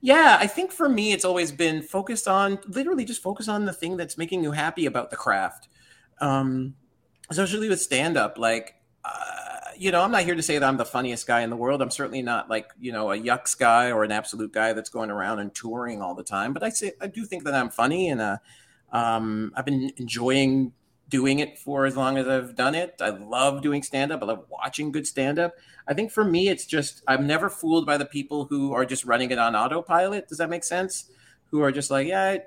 Yeah, I think for me, it's always been focused on literally just focus on the thing that's making you happy about the craft. Um, especially with stand up, like, uh, you know, I'm not here to say that I'm the funniest guy in the world. I'm certainly not like, you know, a yucks guy or an absolute guy that's going around and touring all the time. But I say, I do think that I'm funny and, uh, um, I've been enjoying doing it for as long as I've done it. I love doing stand up. I love watching good stand up. I think for me, it's just, I'm never fooled by the people who are just running it on autopilot. Does that make sense? Who are just like, yeah,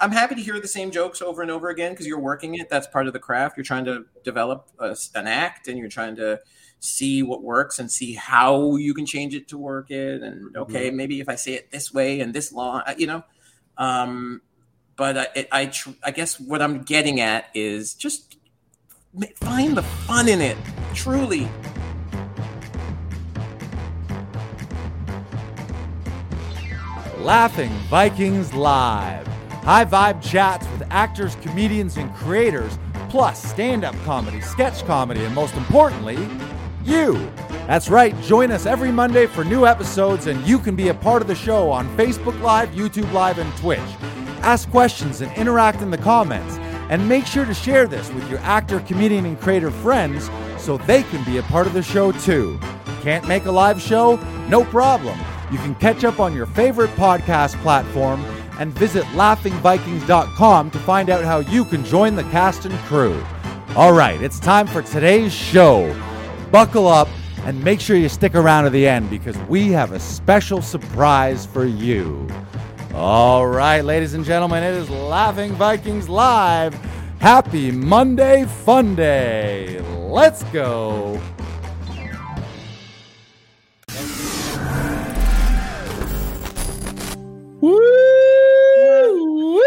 I'm happy to hear the same jokes over and over again because you're working it. That's part of the craft. You're trying to develop a, an act and you're trying to see what works and see how you can change it to work it. And okay, mm-hmm. maybe if I say it this way and this long, you know, um, but I, I, tr- I guess what I'm getting at is just find the fun in it. Truly. Laughing Vikings Live. High vibe chats with actors, comedians, and creators, plus stand up comedy, sketch comedy, and most importantly, you. That's right, join us every Monday for new episodes, and you can be a part of the show on Facebook Live, YouTube Live, and Twitch. Ask questions and interact in the comments. And make sure to share this with your actor, comedian, and creator friends so they can be a part of the show too. Can't make a live show? No problem. You can catch up on your favorite podcast platform and visit laughingvikings.com to find out how you can join the cast and crew. All right, it's time for today's show. Buckle up and make sure you stick around to the end because we have a special surprise for you. All right, ladies and gentlemen, it is Laughing Vikings Live. Happy Monday Fun Day. Let's go. Woo!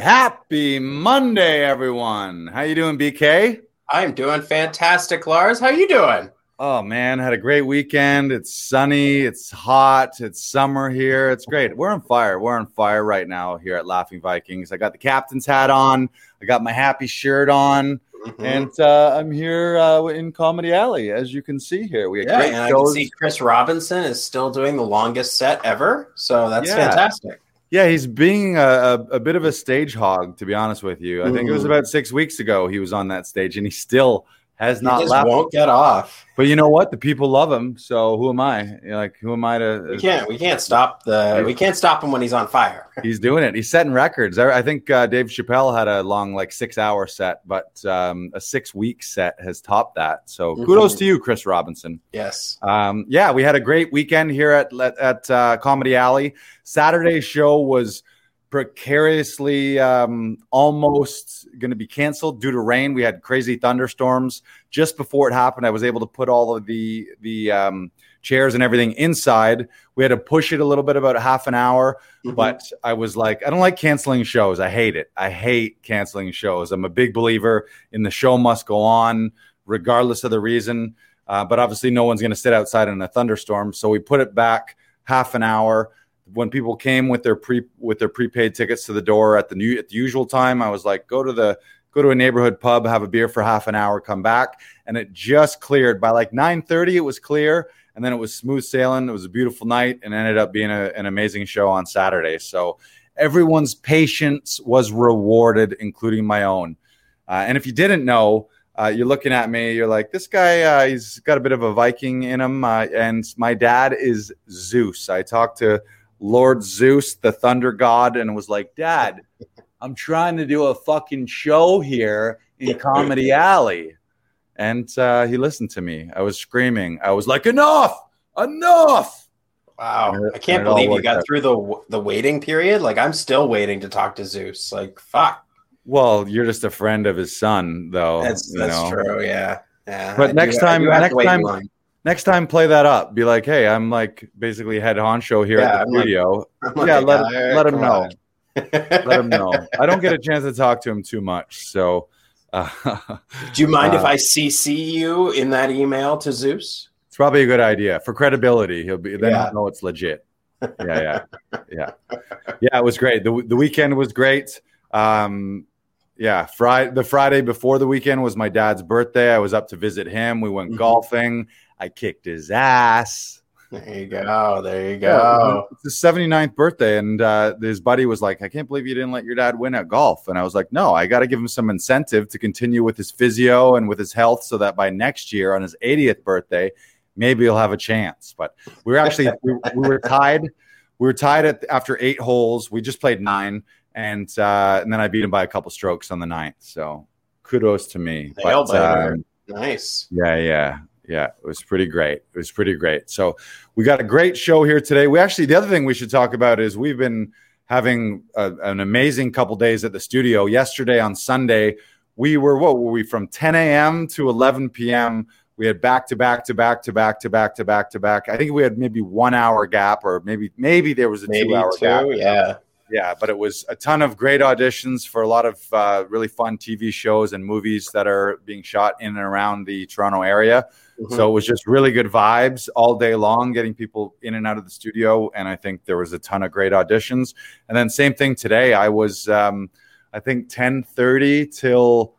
Happy Monday, everyone. How you doing, BK? I'm doing fantastic, Lars. How you doing? Oh man, had a great weekend. It's sunny, it's hot, it's summer here. It's great. We're on fire. We're on fire right now here at Laughing Vikings. I got the captain's hat on. I got my happy shirt on. Mm-hmm. And uh, I'm here uh, in Comedy Alley, as you can see here. We yeah, and I can see Chris Robinson is still doing the longest set ever, so that's yeah. fantastic. Yeah, he's being a, a, a, bit of a stage hog, to be honest with you. I mm-hmm. think it was mm-hmm. about six weeks ago he was on that stage, and he still has he not just left. Won't get off. But you know what? The people love him. So who am I? You're like, who am I to? We can't. We can't stop the. We can't stop him when he's on fire. he's doing it. He's setting records. I, I think uh, Dave Chappelle had a long, like six hour set, but um, a six week set has topped that. So mm-hmm. kudos to you, Chris Robinson. Yes. Um, yeah, we had a great weekend here at at uh, Comedy Alley. Saturday's show was precariously um, almost going to be canceled due to rain. We had crazy thunderstorms just before it happened. I was able to put all of the the um, chairs and everything inside. We had to push it a little bit, about half an hour. Mm-hmm. But I was like, I don't like canceling shows. I hate it. I hate canceling shows. I'm a big believer in the show must go on regardless of the reason. Uh, but obviously, no one's going to sit outside in a thunderstorm, so we put it back half an hour when people came with their pre with their prepaid tickets to the door at the new at the usual time, I was like, go to the go to a neighborhood pub, have a beer for half an hour, come back, and it just cleared by like 9:30. It was clear, and then it was smooth sailing. It was a beautiful night, and ended up being a, an amazing show on Saturday. So everyone's patience was rewarded, including my own. Uh, and if you didn't know, uh, you're looking at me, you're like, this guy, uh, he's got a bit of a Viking in him. Uh, and my dad is Zeus. I talked to Lord Zeus, the thunder god, and was like, Dad, I'm trying to do a fucking show here in Comedy Alley. And uh, he listened to me. I was screaming. I was like, enough, enough. Wow. I can't believe you got out. through the the waiting period. Like I'm still waiting to talk to Zeus. Like fuck. Well, you're just a friend of his son, though. That's that's know. true. Yeah. Yeah. But I next do, time, next time, next time play that up. Be like, hey, I'm like basically head honcho here yeah, at the I'm studio. Like, yeah, let, right, let him know. let him know. I don't get a chance to talk to him too much. So, uh, do you mind uh, if I CC you in that email to Zeus? It's probably a good idea for credibility. He'll be then yeah. he'll know it's legit. Yeah, yeah, yeah, yeah. It was great. the The weekend was great. Um, yeah, Friday. The Friday before the weekend was my dad's birthday. I was up to visit him. We went mm-hmm. golfing. I kicked his ass. There you go. There you go. Yeah, it's his 79th birthday, and uh, his buddy was like, I can't believe you didn't let your dad win at golf. And I was like, no, I got to give him some incentive to continue with his physio and with his health so that by next year on his 80th birthday, maybe he'll have a chance. But we were actually, we, we, were tied. We were tied at, after eight holes. We just played nine, and uh, and then I beat him by a couple strokes on the ninth. So kudos to me. But, um, nice. Yeah, yeah. Yeah, it was pretty great. It was pretty great. So we got a great show here today. We actually, the other thing we should talk about is we've been having a, an amazing couple days at the studio. Yesterday on Sunday, we were what were we from 10 a.m. to 11 p.m. We had back to back to back to back to back to back to back. I think we had maybe one hour gap, or maybe maybe there was a maybe two hour two, gap. Yeah, yeah. But it was a ton of great auditions for a lot of uh, really fun TV shows and movies that are being shot in and around the Toronto area. Mm-hmm. So it was just really good vibes all day long, getting people in and out of the studio. And I think there was a ton of great auditions. And then same thing today. I was, um, I think, ten thirty till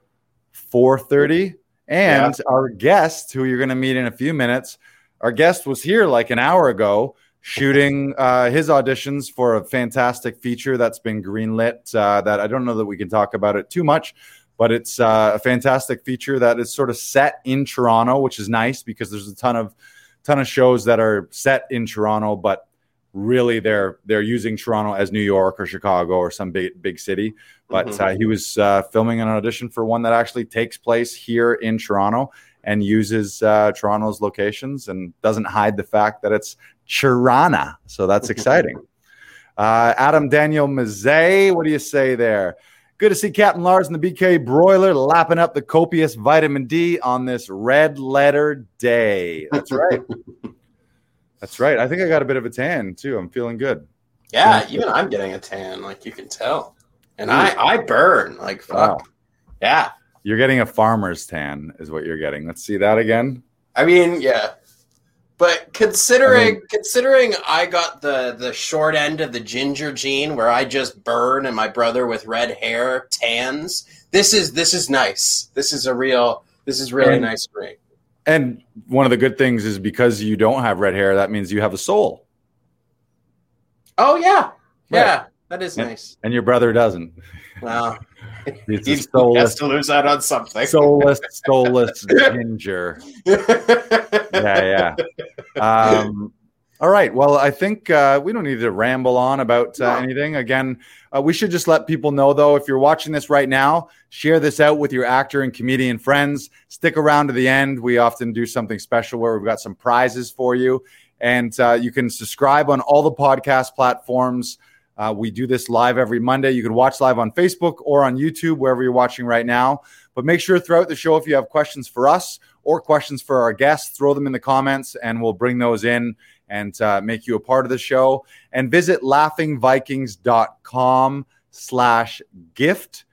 four thirty, and yeah. our guest, who you're going to meet in a few minutes, our guest was here like an hour ago shooting uh, his auditions for a fantastic feature that's been greenlit. Uh, that I don't know that we can talk about it too much, but it's uh, a fantastic feature that is sort of set in Toronto, which is nice because there's a ton of ton of shows that are set in Toronto, but really they're they're using Toronto as New York or Chicago or some big big city. But mm-hmm. uh, he was uh, filming an audition for one that actually takes place here in Toronto and uses uh, Toronto's locations and doesn't hide the fact that it's Chirana. So that's exciting. Uh, Adam Daniel Mazet, what do you say there? Good to see Captain Lars and the BK broiler lapping up the copious vitamin D on this red letter day. That's right. That's right. I think I got a bit of a tan too. I'm feeling good. Yeah, even I'm getting a tan, like you can tell. And Ooh. I I burn like fuck. Wow. Yeah. You're getting a farmer's tan, is what you're getting. Let's see that again. I mean, yeah. But considering I mean, considering I got the the short end of the ginger gene where I just burn and my brother with red hair tans, this is this is nice. This is a real this is really and, nice for me. And one of the good things is because you don't have red hair, that means you have a soul. Oh yeah. Right. Yeah. That is and, nice. And your brother doesn't. Well, He's he soulless, has to lose out on something. soulless, soulless ginger. yeah, yeah. Um, all right. Well, I think uh, we don't need to ramble on about uh, anything. Again, uh, we should just let people know, though, if you're watching this right now, share this out with your actor and comedian friends. Stick around to the end. We often do something special where we've got some prizes for you. And uh, you can subscribe on all the podcast platforms. Uh, we do this live every Monday. You can watch live on Facebook or on YouTube, wherever you're watching right now. But make sure throughout the show, if you have questions for us or questions for our guests, throw them in the comments and we'll bring those in and uh, make you a part of the show. And visit laughingvikings.com slash gift.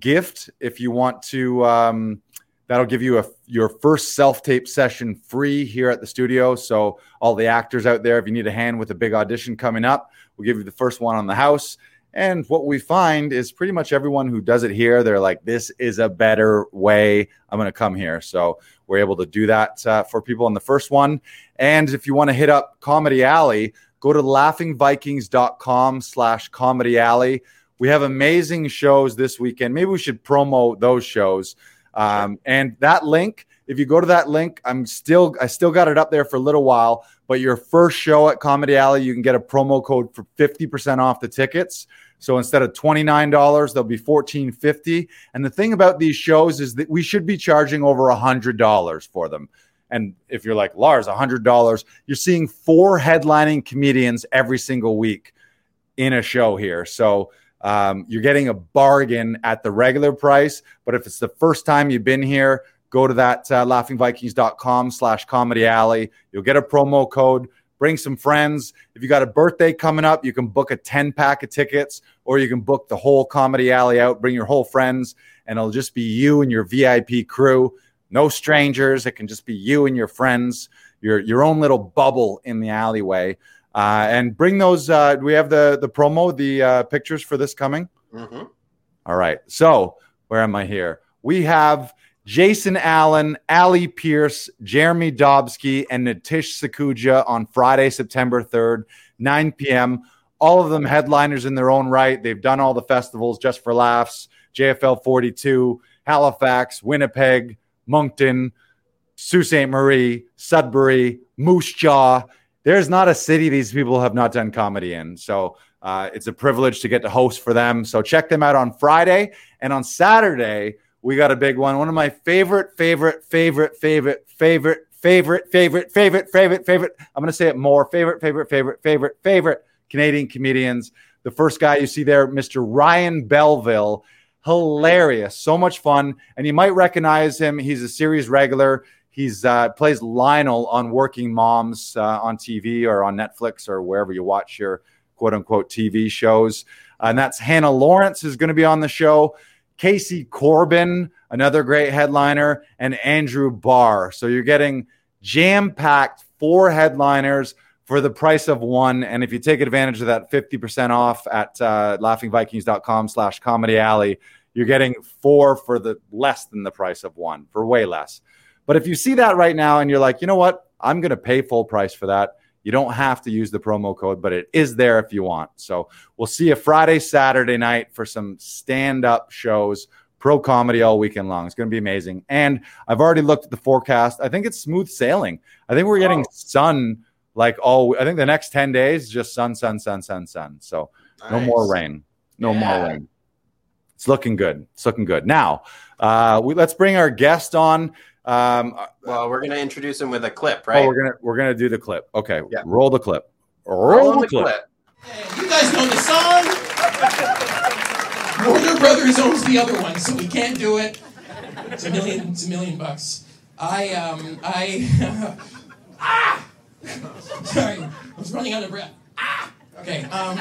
Gift, if you want to, um, that'll give you a, your first self tape session free here at the studio. So, all the actors out there, if you need a hand with a big audition coming up, We'll give you the first one on the house. And what we find is pretty much everyone who does it here, they're like, this is a better way. I'm going to come here. So we're able to do that uh, for people on the first one. And if you want to hit up Comedy Alley, go to laughingvikings.com slash comedy alley. We have amazing shows this weekend. Maybe we should promo those shows. Um, and that link, if you go to that link, I'm still I still got it up there for a little while. But your first show at Comedy Alley, you can get a promo code for 50% off the tickets. So instead of $29, they'll be $14.50. And the thing about these shows is that we should be charging over $100 for them. And if you're like, Lars, $100, you're seeing four headlining comedians every single week in a show here. So um, you're getting a bargain at the regular price. But if it's the first time you've been here, go to that uh, laughingvikings.com slash comedy alley. You'll get a promo code. Bring some friends. If you got a birthday coming up, you can book a 10 pack of tickets or you can book the whole comedy alley out. Bring your whole friends, and it'll just be you and your VIP crew. No strangers. It can just be you and your friends, your, your own little bubble in the alleyway. Uh, and bring those. Uh, we have the, the promo, the uh, pictures for this coming? Mm-hmm. All right. So, where am I here? We have Jason Allen, Ali Pierce, Jeremy Dobsky, and Natish Sakuja on Friday, September 3rd, 9 p.m. All of them headliners in their own right. They've done all the festivals just for laughs. JFL 42, Halifax, Winnipeg, Moncton, Sault Ste. Marie, Sudbury, Moose Jaw. There's not a city these people have not done comedy in. So uh, it's a privilege to get to host for them. So check them out on Friday. And on Saturday, we got a big one. One of my favorite, favorite, favorite, favorite, favorite, favorite, favorite, favorite, favorite, favorite. I'm going to say it more favorite, favorite, favorite, favorite, favorite Canadian comedians. The first guy you see there, Mr. Ryan Belleville. Hilarious. So much fun. And you might recognize him. He's a series regular. He's uh, plays Lionel on Working Moms uh, on TV or on Netflix or wherever you watch your quote unquote TV shows. and that's Hannah Lawrence is going to be on the show. Casey Corbin, another great headliner, and Andrew Barr. So you're getting jam packed four headliners for the price of one. And if you take advantage of that 50% off at uh, laughingvikings.com slash comedy alley, you're getting four for the less than the price of one, for way less. But if you see that right now and you're like, you know what, I'm going to pay full price for that. You don't have to use the promo code, but it is there if you want. So we'll see you Friday, Saturday night for some stand up shows, pro comedy all weekend long. It's going to be amazing. And I've already looked at the forecast. I think it's smooth sailing. I think we're getting oh. sun like all, I think the next 10 days, just sun, sun, sun, sun, sun. So nice. no more rain. No yeah. more rain. It's looking good. It's looking good. Now, uh, we, let's bring our guest on. Um, well, we're gonna introduce him with a clip, right? Oh, we're gonna we're gonna do the clip. Okay, yeah. roll the clip. Roll, roll the, clip. clip. Hey, you guys know the song. Warner Brothers owns the other one, so we can't do it. It's a million. It's a million bucks. I um I ah sorry, I was running out of breath. Ah okay. Um,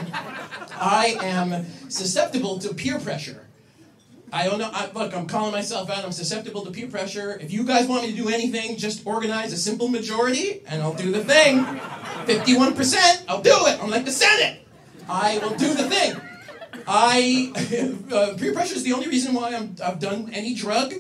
I am susceptible to peer pressure. I don't know. I, look, I'm calling myself out. I'm susceptible to peer pressure. If you guys want me to do anything, just organize a simple majority and I'll do the thing. 51%, I'll do it. I'm like the Senate. I will do the thing. I uh, peer pressure is the only reason why I'm, I've done any drug,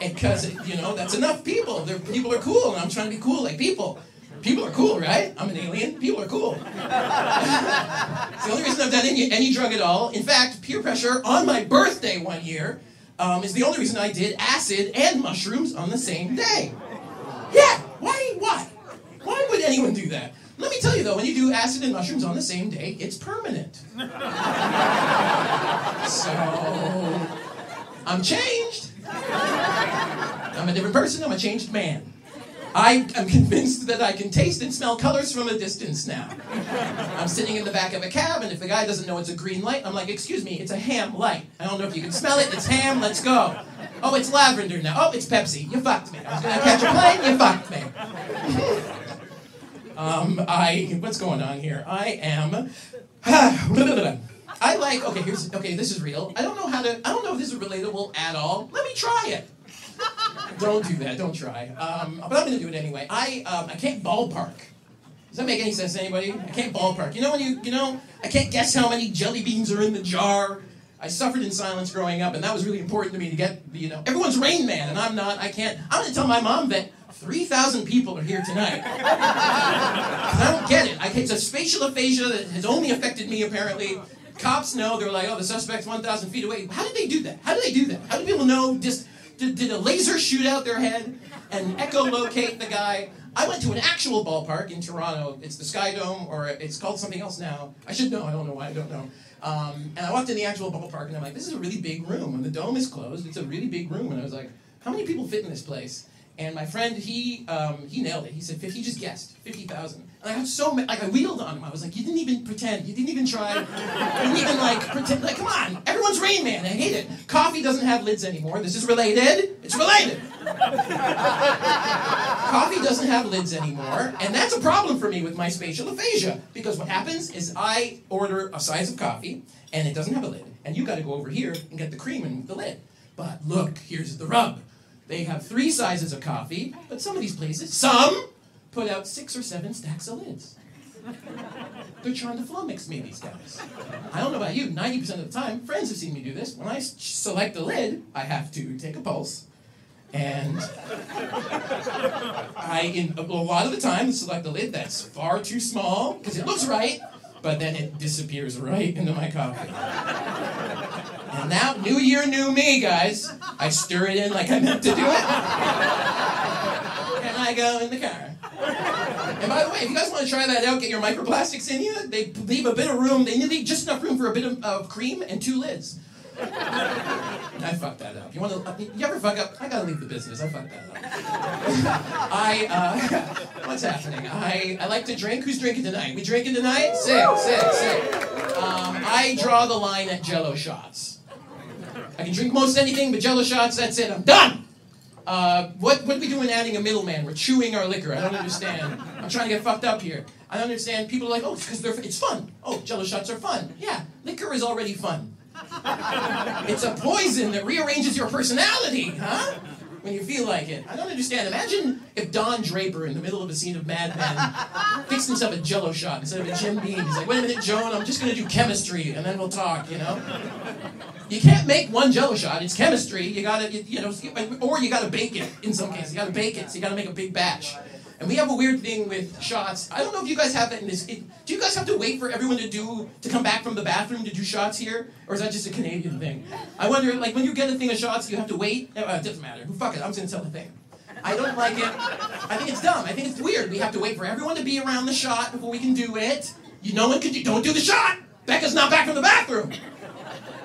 because you know that's enough people. They're, people are cool, and I'm trying to be cool like people. People are cool, right? I'm an alien. People are cool. it's the only reason I've done any, any drug at all. In fact, peer pressure on my birthday one year um, is the only reason I did acid and mushrooms on the same day. Yeah, why? Why? Why would anyone do that? Let me tell you though, when you do acid and mushrooms on the same day, it's permanent. so, I'm changed. I'm a different person. I'm a changed man. I am convinced that I can taste and smell colors from a distance now. I'm sitting in the back of a cab, and if the guy doesn't know it's a green light, I'm like, excuse me, it's a ham light. I don't know if you can smell it. It's ham. Let's go. Oh, it's lavender now. Oh, it's Pepsi. You fucked me. I was gonna catch a plane. You fucked me. um, I what's going on here? I am. I like. Okay, here's. Okay, this is real. I don't know how to. I don't know if this is relatable at all. Let me try it don't do that. Don't try. Um, but I'm going to do it anyway. I um, I can't ballpark. Does that make any sense to anybody? I can't ballpark. You know when you you know I can't guess how many jelly beans are in the jar. I suffered in silence growing up, and that was really important to me to get you know everyone's Rain Man, and I'm not. I can't. I'm going to tell my mom that 3,000 people are here tonight. I don't get it. I, it's a spatial aphasia that has only affected me apparently. Cops know. They're like, oh, the suspect's 1,000 feet away. How did they do that? How do they do that? How do people know just did, did a laser shoot out their head and echolocate the guy? I went to an actual ballpark in Toronto. It's the Sky Dome, or it's called something else now. I should know. I don't know why. I don't know. Um, and I walked in the actual ballpark, and I'm like, this is a really big room. And the dome is closed. It's a really big room. And I was like, how many people fit in this place? And my friend, he um, he nailed it. He said, he just guessed, 50,000. And I got so like I wheeled on him. I was like, you didn't even pretend. You didn't even try. You didn't even like pretend. Like, come on, everyone's Rain Man. I hate it. Coffee doesn't have lids anymore. This is related. It's related. Coffee doesn't have lids anymore, and that's a problem for me with my spatial aphasia because what happens is I order a size of coffee and it doesn't have a lid, and you got to go over here and get the cream and the lid. But look, here's the rub. They have three sizes of coffee, but some of these places, some put out six or seven stacks of lids. They're trying to flummox me, these guys. I don't know about you, 90% of the time, friends have seen me do this. When I select the lid, I have to take a pulse And I, in a lot of the time, select the lid that's far too small because it looks right, but then it disappears right into my coffee. And now, new year, new me, guys. I stir it in like I meant to do it. And I go in the car. And by the way, if you guys want to try that out, get your microplastics in you. They leave a bit of room. They need just enough room for a bit of, cream and two lids. I fucked that up. You want to? You ever fuck up? I gotta leave the business. I fucked that up. I uh, what's happening? I I like to drink. Who's drinking tonight? We drinking tonight? Sick, sick, sick. Um, I draw the line at Jello shots. I can drink most anything, but Jello shots. That's it. I'm done. Uh, what what are we doing adding a middleman? We're chewing our liquor. I don't understand. I'm trying to get fucked up here. I don't understand. People are like, oh, it's because they're it's fun. Oh, Jello shots are fun. Yeah, liquor is already fun. It's a poison that rearranges your personality, huh? When you feel like it. I don't understand. Imagine if Don Draper, in the middle of a scene of Mad Men, fixed himself a jello shot instead of a Jim Beam. He's like, wait a minute, Joan, I'm just going to do chemistry and then we'll talk, you know? You can't make one jello shot. It's chemistry. You gotta, you, you know, or you gotta bake it in some cases. You gotta bake it, so you gotta make a big batch. And we have a weird thing with shots. I don't know if you guys have that in this. It, do you guys have to wait for everyone to do to come back from the bathroom to do shots here, or is that just a Canadian thing? I wonder, like when you get a thing of shots, you have to wait. Uh, it doesn't matter. Who fuck it. I'm just gonna tell the thing. I don't like it. I think it's dumb. I think it's weird. We have to wait for everyone to be around the shot before we can do it. You, no one can do. Don't do the shot. Becca's not back from the bathroom.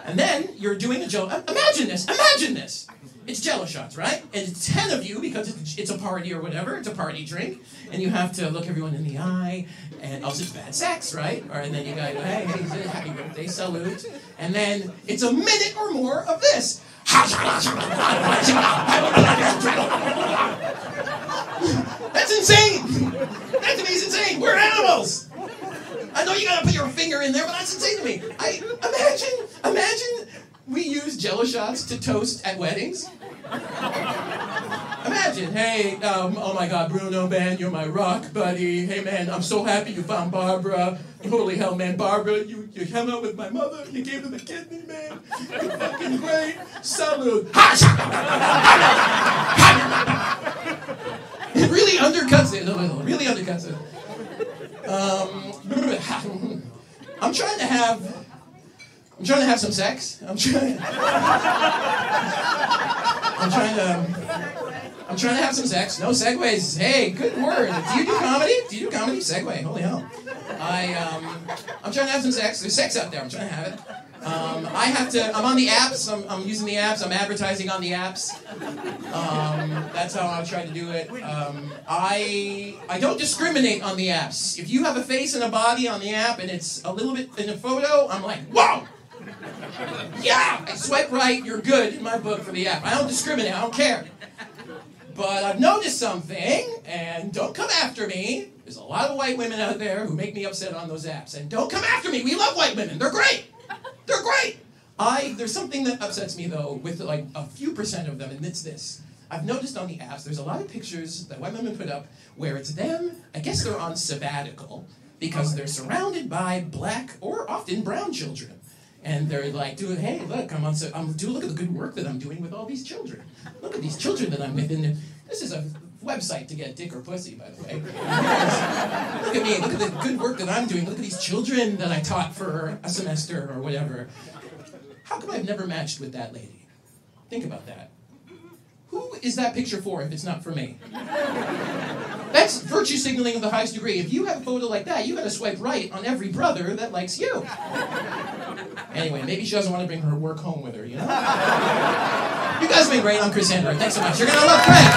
And then you're doing a joke. Imagine this. Imagine this. It's jello shots, right? And it's 10 of you because it's, it's, a party or whatever. It's a party drink. And you have to look everyone in the eye. And oh, also, it's bad sex, right? Or, and then you go, hey, hey, happy birthday, salute. And then it's a minute or more of this. That's insane. That to me is insane. We're animals. I know you gotta put your finger in there, but that's insane to me. I imagine, imagine we use jello shots to toast at weddings. Imagine, hey, um, oh my God, Bruno, man, you're my rock buddy. Hey, man, I'm so happy you found Barbara. Holy hell, man, Barbara, you, you hung out with my mother. You gave her the kidney, man. You're fucking great. Salute. it really undercuts it a little. Really undercuts it. Um, I'm trying to have I'm trying to have some sex. I'm trying. I'm trying to. I'm trying to have some sex. No segues. Hey, good word. Do you do comedy? Do you do comedy? Segue. Holy hell. I um, I'm trying to have some sex. There's sex out there. I'm trying to have it. Um, I have to. I'm on the apps. I'm, I'm using the apps. I'm advertising on the apps. Um, that's how I try to do it. Um, I I don't discriminate on the apps. If you have a face and a body on the app and it's a little bit in a photo, I'm like, wow. Yeah, I swipe right, you're good in my book for the app. I don't discriminate, I don't care. But I've noticed something, and don't come after me. There's a lot of white women out there who make me upset on those apps. And don't come after me. We love white women. They're great. They're great. I there's something that upsets me though with like a few percent of them, and it's this. I've noticed on the apps there's a lot of pictures that white women put up where it's them. I guess they're on sabbatical because they're surrounded by black or often brown children and they're like, "Dude, hey, look, I'm on. So, I'm do look at the good work that I'm doing with all these children. Look at these children that I'm with. And this is a website to get dick or pussy, by the way. look at me. Look at the good work that I'm doing. Look at these children that I taught for a semester or whatever. How come I've never matched with that lady? Think about that. Who is that picture for if it's not for me? That's virtue signaling of the highest degree. If you have a photo like that, you gotta swipe right on every brother that likes you. Anyway, maybe she doesn't want to bring her work home with her, you know? You guys have been great. I'm Chris Sandiford. Thanks so much. You're gonna love Frank.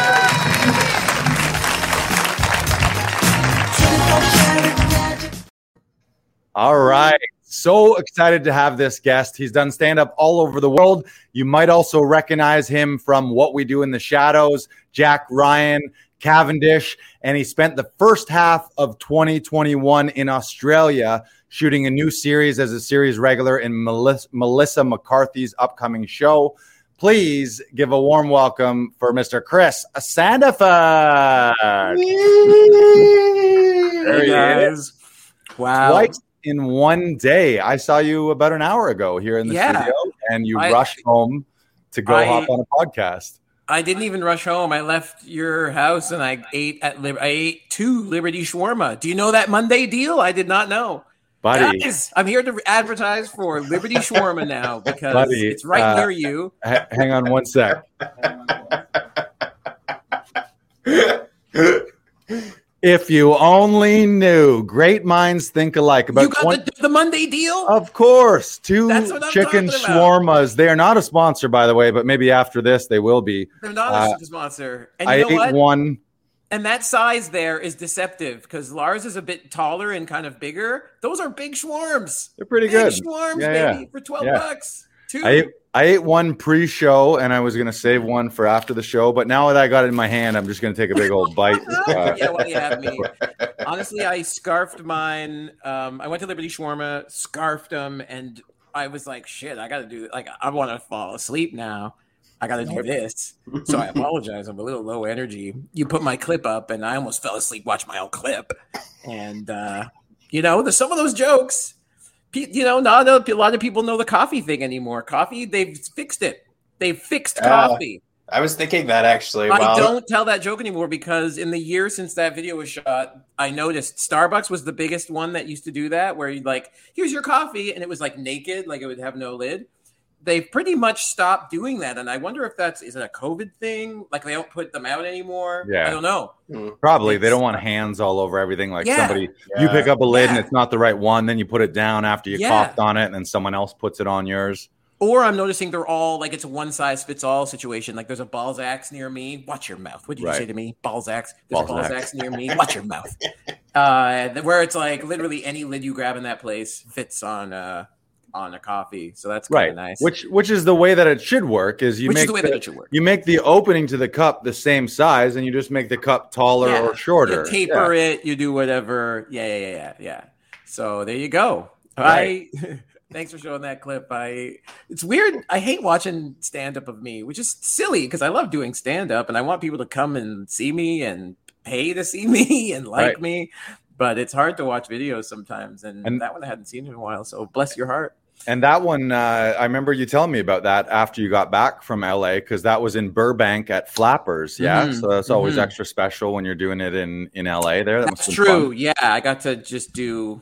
All right. So excited to have this guest. He's done stand up all over the world. You might also recognize him from What We Do in the Shadows, Jack Ryan, Cavendish, and he spent the first half of 2021 in Australia shooting a new series as a series regular in Melissa, McCarthy's upcoming show. Please give a warm welcome for Mr. Chris Sandiford. there he is. Wow. Twice in one day. I saw you about an hour ago here in the Yeah. studio, and you I- rushed home to go I- hop on a podcast. I didn't even rush home. I left your house and I ate at Lib- I ate two Liberty shawarma. Do you know that Monday deal? I did not know. buddy. Guys, I'm here to advertise for Liberty shawarma now because Buddy, it's right uh, near you. Ha- hang on one sec. If you only knew, great minds think alike. About You got 20 the, the Monday deal? Of course, two That's what I'm chicken shawarmas. They are not a sponsor, by the way, but maybe after this they will be. They're not uh, a sponsor. And you I ate what? one. And that size there is deceptive because Lars is a bit taller and kind of bigger. Those are big shawarms. They're pretty Big good. shawarms, Yeah, baby, for 12 Yeah. bucks. Two. I ate, I ate one pre-show, and I was gonna save one for after the show. But now that I got it in my hand, I'm just gonna take a big old bite. Uh, yeah, well, me. Honestly, I scarfed mine. Um, I went to Liberty Shawarma, scarfed them, and I was like, "Shit, I got to do like I want to fall asleep now. I got to do this." So I apologize. I'm a little low energy. You put my clip up, and I almost fell asleep watching my own clip. And uh, you know, there's some of those jokes. You know, not a, a lot of people know the coffee thing anymore. Coffee, they've fixed it. They've fixed Uh, coffee. I was thinking that actually. I don't tell that joke anymore because in the year since that video was shot, I noticed Starbucks was the biggest one that used to do that, where you like, here's your coffee, and it was like naked, like it would have no lid. They've pretty much stopped doing that, and I wonder if that's is it a COVID thing? Like they don't put them out anymore. Yeah. I don't know. Probably they don't want hands all over everything. Like Yeah. somebody, you pick up a lid and it's not the right one, then you put it down after you Yeah. coughed on it, and then someone else puts it on yours. Or I'm noticing they're all like it's a one size fits all situation. Like there's a Balzac's near me. Watch your mouth. What did Right. you say to me? Balzac's. There's a Balzac's. Balzac's near me. Watch your mouth. Uh, where it's like literally any lid you grab in that place fits on uh on a coffee. So that's kind Right. nice. Which which is the way that it should work. Is you Which make is the way the, that it should work. you make the opening to the cup the same size, and you just make the cup taller Yeah. or shorter. You taper Yeah. it. You do whatever. Yeah, yeah, yeah, yeah, yeah. So there you go. Right. I thanks for showing that clip. I it's weird. I hate watching stand up of me, which is silly because I love doing stand up and I want people to come and see me and pay to see me and like Right. me. But it's hard to watch videos sometimes, and, And- that one I hadn't seen in a while. So bless your heart. And that one, uh, I remember you telling me about that after you got back from LA because that was in Burbank at Flappers. Yeah, Mhm, so that's always mhm. extra special when you're doing it in in LA. There, that That's must've fun. true. Yeah, I got to just do.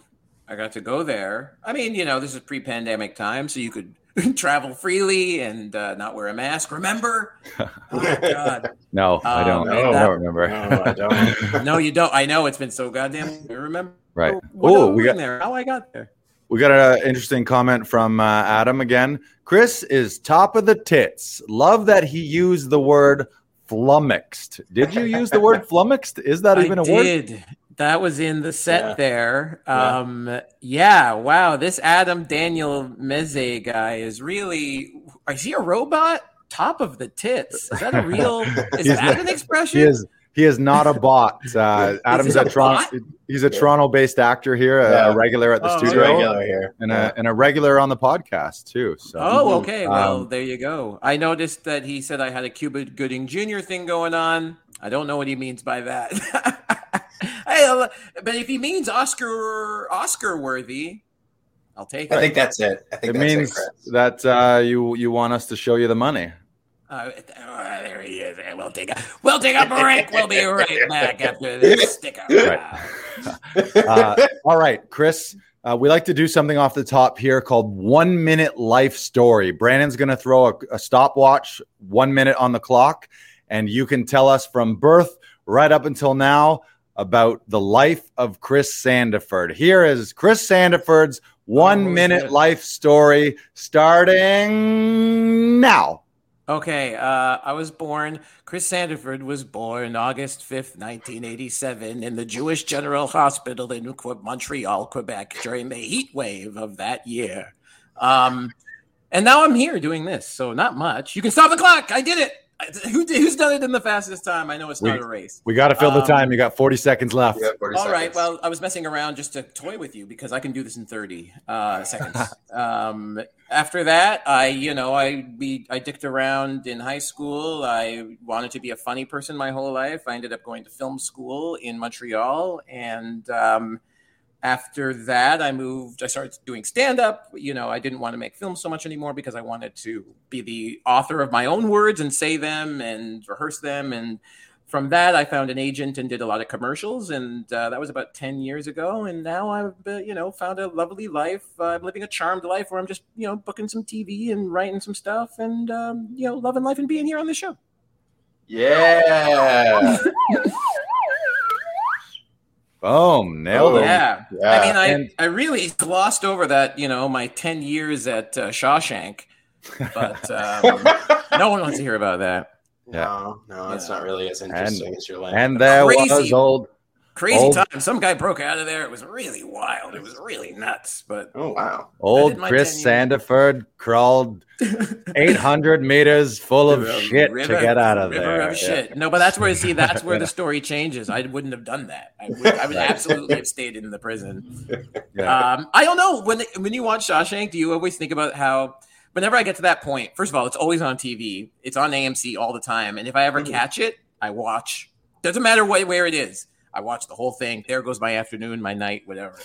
I got to go there. I mean, you know, this is pre-pandemic time, so you could travel freely and uh, not wear a mask. Remember? Oh god! No, I Um, don't. and I don't remember. No, I don't. No, you don't. I know it's been so goddamn. I remember? Right. Oh, we got doing there. How I got there? We got an interesting comment from uh, Adam again. Chris is top of the tits. Love that he used the word flummoxed. Did you use the word flummoxed? Is that even I a word? I did. That was in the set Yeah. there. Yeah. Um, yeah. Wow. This Adam Daniel Meze guy is really. Is he a robot? Top of the tits. Is that a real? Is that not- an expression? He is. Not a bot. Uh, Adam's a a Toronto. He's a Toronto-based actor here, a, Yeah. a regular at the Oh, He's studio, regular here. and a and a regular on the podcast too. So Oh, okay. Well, Um, there you go. I noticed that he said I had a Cuba Gooding Jr. thing going on. I don't know what he means by that. Hey, uh, but if he means Oscar Oscar worthy, I'll take it. I think that's it. I think it that's means it, that uh, you you want us to show you the money. Uh, uh, there he is. We'll take a we'll take a break. We'll be right back after this. Stick around. Uh, all right, Chris. Uh, we like to do something off the top here called one minute life story. Brandon's going to throw a, a stopwatch, one minute on the clock, and you can tell us from birth right up until now about the life of Chris Sandiford. Here is Chris Sandiford's one Oh, minute shit. life story starting now. Okay, uh, I was born. Chris Sandiford was born August 5th, 1987, in the Jewish General Hospital in Montreal, Quebec, during the heat wave of that year. Um, and now I'm here doing this, so not much. You can stop the clock. I did it. I- Who did, who's done it in the fastest time? I know it's not We- a race. We got to fill the Um, time. You got 40 seconds left. You 40 All right. seconds. Well, I was messing around just to toy with you because I can do this in 30 uh, seconds. um, after that, I, you know, I be I dicked around in high school. I wanted to be a funny person my whole life. I ended up going to film school in Montreal, and um, after that, I moved. I started doing stand up. You know, I didn't want to make films so much anymore because I wanted to be the author of my own words and say them and rehearse them. And from that, I found an agent and did a lot of commercials. And uh, that was about 10 years ago. And now I've, uh, you know, found a lovely life. Uh, I'm living a charmed life where I'm just, you know, booking some TV and writing some stuff and, um, you know, loving life and being here on the show. Yeah. Boom, nailed it. Yeah. Yeah. I mean, I, And- I really glossed over that, you know, my 10 years at uh, Shawshank, but um, no one wants to hear about that. No, no, it's Yeah. not really as interesting as your life. And there was old. Crazy Old- time. Some guy broke out of there. It was really wild. It was really nuts. But oh wow. Old Chris Sandiford crawled 800 meters full of shit River- to get out of river there. Of shit. No, but that's where see that's where the story changes. I wouldn't have done that. I would, I would absolutely have stayed in the prison. Yeah. Um, I don't know when when you watch Shawshank, do you always think about how whenever I get to that point, first of all, it's always on TV. It's on AMC all the time, and if I ever Mhm. catch it, I watch. Doesn't matter what, where it is. I watch the whole thing. There goes my afternoon, my night, whatever.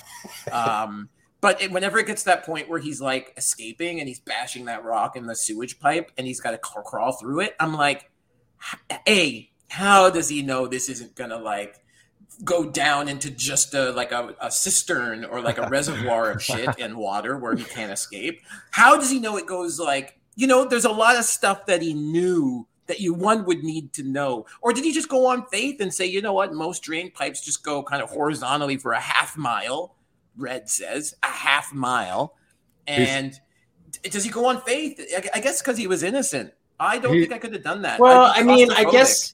Um, but it, whenever it gets to that point where he's like escaping and he's bashing that rock in the sewage pipe and he's got to crawl, crawl through it, I'm like, h- a how does he know this isn't gonna like go down into just a like a, a cistern or like a reservoir of shit and water where he can't escape? How does he know it goes like you know? There's a lot of stuff that he knew that you one would need to know, or did he just go on faith and say, you know what, most drain pipes just go kind of horizontally for a half mile? Red says a half mile, and d- does he go on faith? I, I guess because he was innocent. I don't He- think I could have done that. Well, I'd I be mean, I guess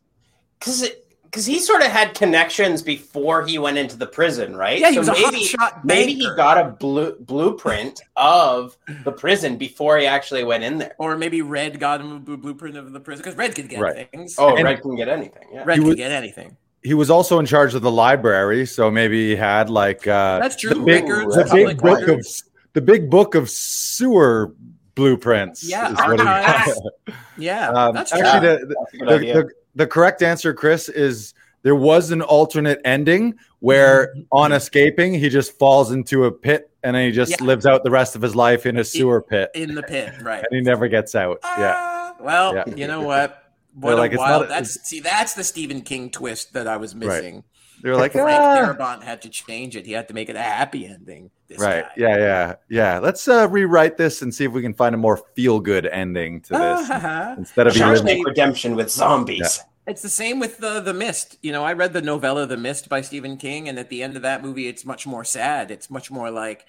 because because he sort of had connections before he went into the prison, right? Yeah, he So was a maybe hotshot maybe he got a blue, blueprint of the prison before he actually went in there. Or maybe Red got him a blueprint of the prison because Red could get Right. things. Oh, And- Red can get anything. Yeah. Red He could was- get anything. he was also in charge of the library, so maybe he had like uh, That's true. The big, Records, the big book of the big book of sewer blueprints. Yeah, is what he- Yeah, Um, that's true. actually, the, That's a good the, idea. the, the correct answer, Chris, is there was an alternate ending where on escaping he just falls into a pit and then he just Yeah. lives out the rest of his life in a sewer pit in the pit, right? and he never gets out. Yeah. Ah, well, Yeah. you know what? What a like, wild. not- that's see, that's the Stephen King twist that I was missing. They're like, Frank "Ah." Darabont had to change it. He had to make it a happy ending. This right. guy. Yeah, yeah, yeah. Let's uh, rewrite this and see if we can find a more feel good ending to this Ah, instead of you Shawshank living. Redemption with zombies. It's the same with the the Mist. You know, I read the novella The Mist by Stephen King, and at the end of that movie, it's much more sad. It's much more like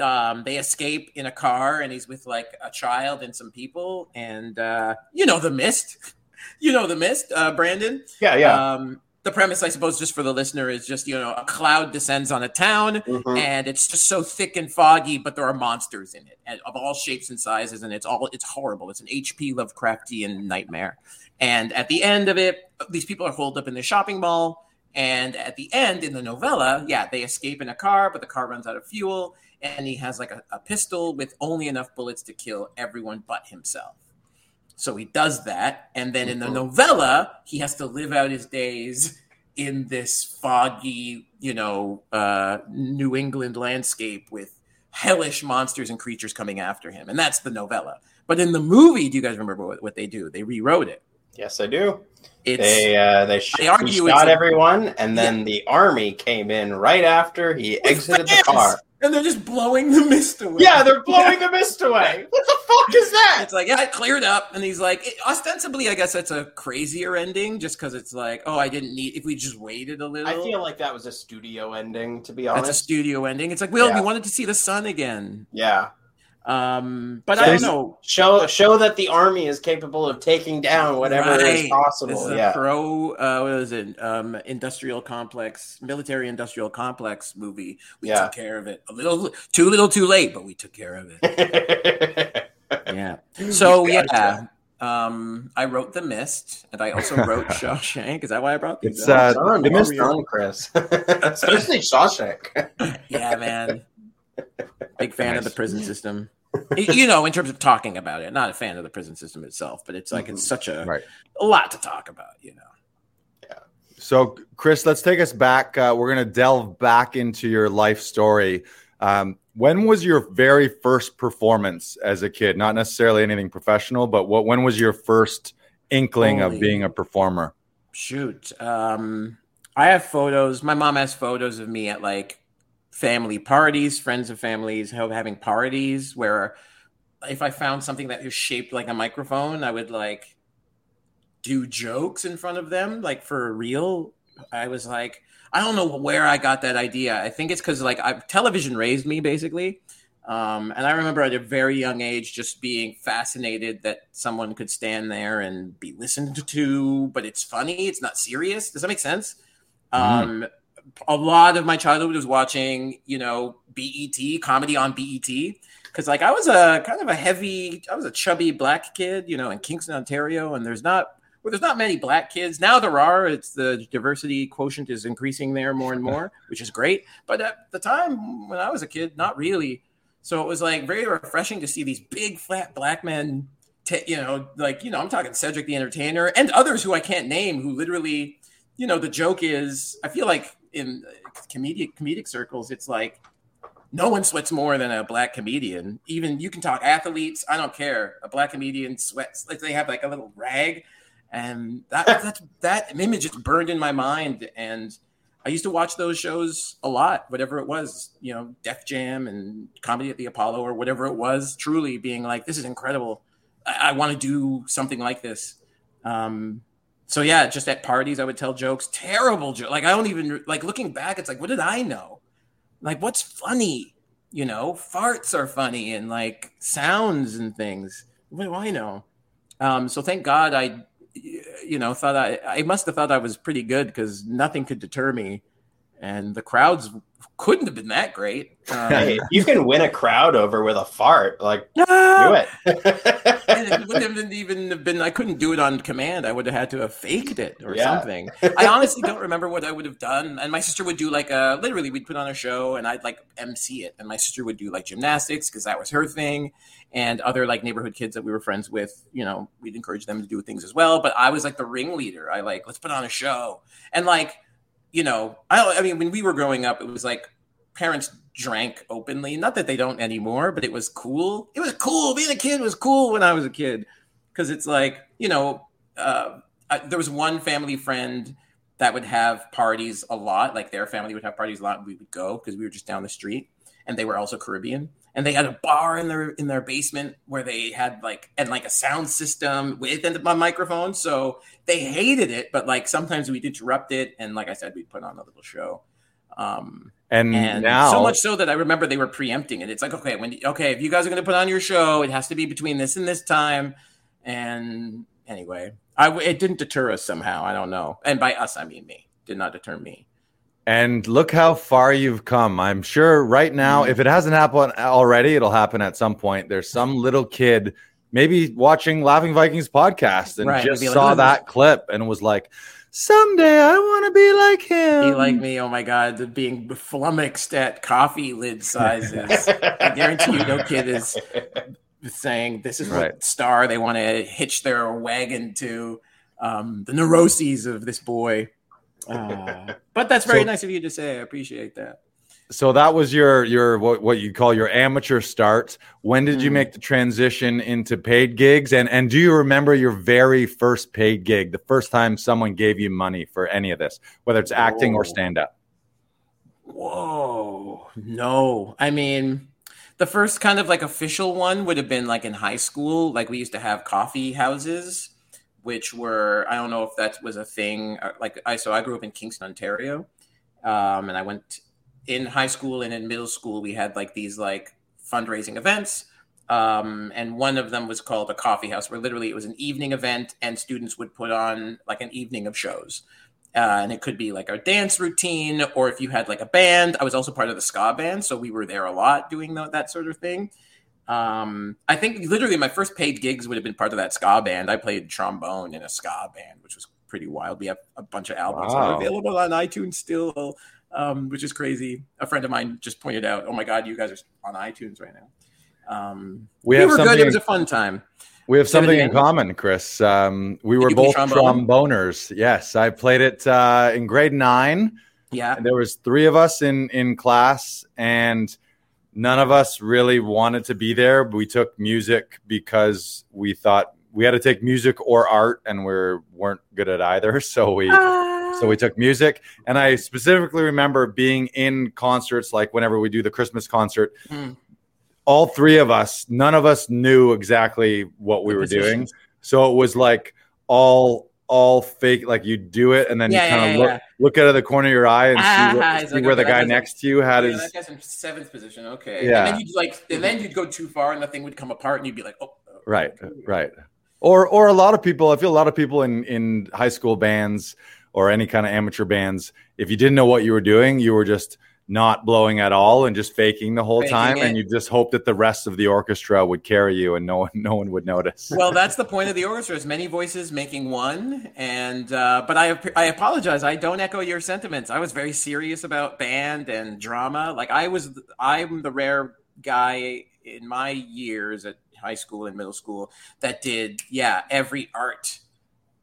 um, they escape in a car, and he's with like a child and some people, and uh, you know the Mist. you know the Mist, uh, Brandon. Yeah, yeah. Um, the premise, I suppose, just for the listener, is just you know a cloud descends on a town, Mhm. and it's just so thick and foggy, but there are monsters in it, and of all shapes and sizes, and it's all it's horrible. It's an H.P. Lovecraftian nightmare. And at the end of it, these people are holed up in the shopping mall. And at the end, in the novella, yeah, they escape in a car, but the car runs out of fuel, and he has like a, a pistol with only enough bullets to kill everyone but himself. So he does that, and then in the Mhm. novella, he has to live out his days in this foggy, you know, uh, New England landscape with hellish monsters and creatures coming after him, and that's the novella. But in the movie, do you guys remember what, what they do? They rewrote it. Yes, I do. It's They uh, they, sh- I argue he it's shot everyone, and then the army came in right after he exited the car. And they're just blowing the mist away. Yeah, they're blowing the mist away. What the fuck is that? It's like, yeah, it cleared up. And he's like, it, ostensibly, I guess that's a crazier ending just because it's like, oh, I didn't need, if we just waited a little. I feel like that was a studio ending, to be honest. that's a studio ending. It's like, well, Yeah. we wanted to see the sun again. yeah, Um, but So I don't know. show show that the army is capable of taking down whatever Right. is This possible. is a yeah, pro, uh, what is it? Um, industrial complex, military industrial complex movie. We Yeah. took care of it a little, too little, too late, but we took care of it. yeah. So You yeah, um, I wrote The Mist, and I also wrote Shawshank. Is that why I brought these? It's, up? uh, Done, the well mist- done, Chris. Especially Shawshank. yeah, man. Big fan of the prison system. Y- you know, in terms of talking about it, not a fan of the prison system itself, but it's like it's such a Right. a lot to talk about. You know. Yeah. So, Chris, let's take us back. Uh, we're going to delve back into your life story. Um, when was your very first performance as a kid? Not necessarily anything professional, but what? When was your first inkling Holy. of being a performer? Shoot, um, I have photos. My mom has photos of me at like family parties, friends of families having parties where if I found something that was shaped like a microphone, I would like do jokes in front of them, like for real. I was like, I don't know where I got that idea. I think it's because like I, television raised me basically. Um, and I remember at a very young age just being fascinated that someone could stand there and be listened to, but it's funny. It's not serious. Does that make sense? Mm. Um, a lot of my childhood was watching, you know, BET, comedy on BET. Cause like I was a kind of a heavy, I was a chubby black kid, you know, in Kingston, Ontario. And there's not well, there's not many black kids now. There are. It's the diversity quotient is increasing there more and more, which is great. But at the time when I was a kid, not really. So it was like very refreshing to see these big flat black men. T- you know, like you know, I'm talking Cedric the Entertainer and others who I can't name, who literally, you know, the joke is, I feel like in comedic comedic circles, it's like no one sweats more than a black comedian. Even you can talk athletes, I don't care. A black comedian sweats like they have like a little rag and that that that image just burned in my mind and I used to watch those shows a lot, whatever it was, you know, Def Jam and Comedy at the Apollo or whatever it was, truly being like, this is incredible. I, I want to do something like this. Um, so yeah, just at parties, I would tell jokes, terrible jokes. Like I don't even like looking back. It's like, what did I know? Like, what's funny? You know, farts are funny and like sounds and things. What do I know? Um, so thank God I you know, thought I, I must have thought I was pretty good because nothing could deter me. And the crowds couldn't have been that great. Um, you can win a crowd over with a fart. Like, no! do it. it wouldn't even have been. I couldn't do it on command. I would have had to have faked it or yeah. something. I honestly don't remember what I would have done. And my sister would do like a literally, we'd put on a show, and I'd like MC it, and my sister would do like gymnastics because that was her thing, and other like neighborhood kids that we were friends with. You know, we'd encourage them to do things as well. But I was like the ringleader. I like let's put on a show, and like you know, I, I mean, when we were growing up, it was like parents drank openly. Not that they don't anymore, but it was cool. It was cool. Being a kid was cool when I was a kid because it's like, you know, uh, I, there was one family friend that would have parties a lot. Like their family would have parties a lot. We would go because we were just down the street, and they were also Caribbean. And they had a bar in their in their basement where they had like and like a sound system with and a microphone. So they hated it, but like sometimes we'd interrupt it, and like I said, we'd put on a little show. Um, and, and now, so much so that I remember they were preempting it. It's like, okay, when okay, if you guys are going to put on your show, it has to be between this and this time. And anyway, I it didn't deter us somehow. I don't know. And by us, I mean me. Did not deter me. And look how far you've come. I'm sure right now, mm-hmm. if it hasn't happened already, it'll happen at some point. There's some little kid maybe watching Laughing Vikings podcast and right, just saw that clip and was like, someday I want to be like him. Be like me. Oh my God. Being flummoxed at coffee lid sizes. I guarantee you, no kid is saying this is right. what star they want to hitch their wagon to. Um, the neuroses of this boy. Uh, but that's very so, nice of you to say. I appreciate that so that was your your what, what you call your amateur start when did you hmm. make the transition into paid gigs and and do you remember your very first paid gig the first time someone gave you money for any of this whether it's acting Whoa. or stand up Whoa, no. I mean, the first kind of like official one would have been like in high school. Like we used to have coffee houses, which were I don't know if that was a thing. Uh, like I so I grew up in Kingston, Ontario, um, and I went in high school and in middle school, we had like these like fundraising events. Um, and one of them was called a coffee house, where literally it was an evening event, and students would put on like an evening of shows. Uh, and it could be like a dance routine, or if you had like a band. I was also part of the ska band, so we were there a lot doing the, that sort of thing. Um, I think literally my first paid gigs would have been part of that ska band. I played trombone in a ska band, which was pretty wild. We have a bunch of albums wow. available on iTunes still um, which is crazy. A friend of mine just pointed out, "Oh my God, you guys are on iTunes right now." Um, we, we were good. It was a fun time. We have something in common, Chris. Um, we were both trombone? tromboners. Yes, I played it uh, in grade nine. Yeah. And there was three of us in in class, and none of us really wanted to be there. We took music because we thought we had to take music or art, and we weren't good at either. So we so we took music. And I specifically remember being in concerts, like whenever we do the Christmas concert. Hmm. All three of us, none of us knew exactly what we The were doing. So it was like all all fake. Like you do it, and then Yeah, you kind yeah, of look yeah. look out of the corner of your eye and Ah, see, what, see like, where the guy next to you had Yeah, his. that guy's in seventh position. Okay. Yeah. And then you'd like, and then you'd go too far, and the thing would come apart, and you'd be like, oh. oh, Right, right. Or or a lot of people, I feel a lot of people in in high school bands or any kind of amateur bands, if you didn't know what you were doing, you were just not blowing at all and just faking the whole Faking time it. and you just hope that the rest of the orchestra would carry you and no one no one would notice. Well, that's the point of the orchestra: is many voices making one. And uh, but I I apologize. I don't echo your sentiments. I was very serious about band and drama. Like I was, I'm the rare guy in my years at high school and middle school that did yeah every art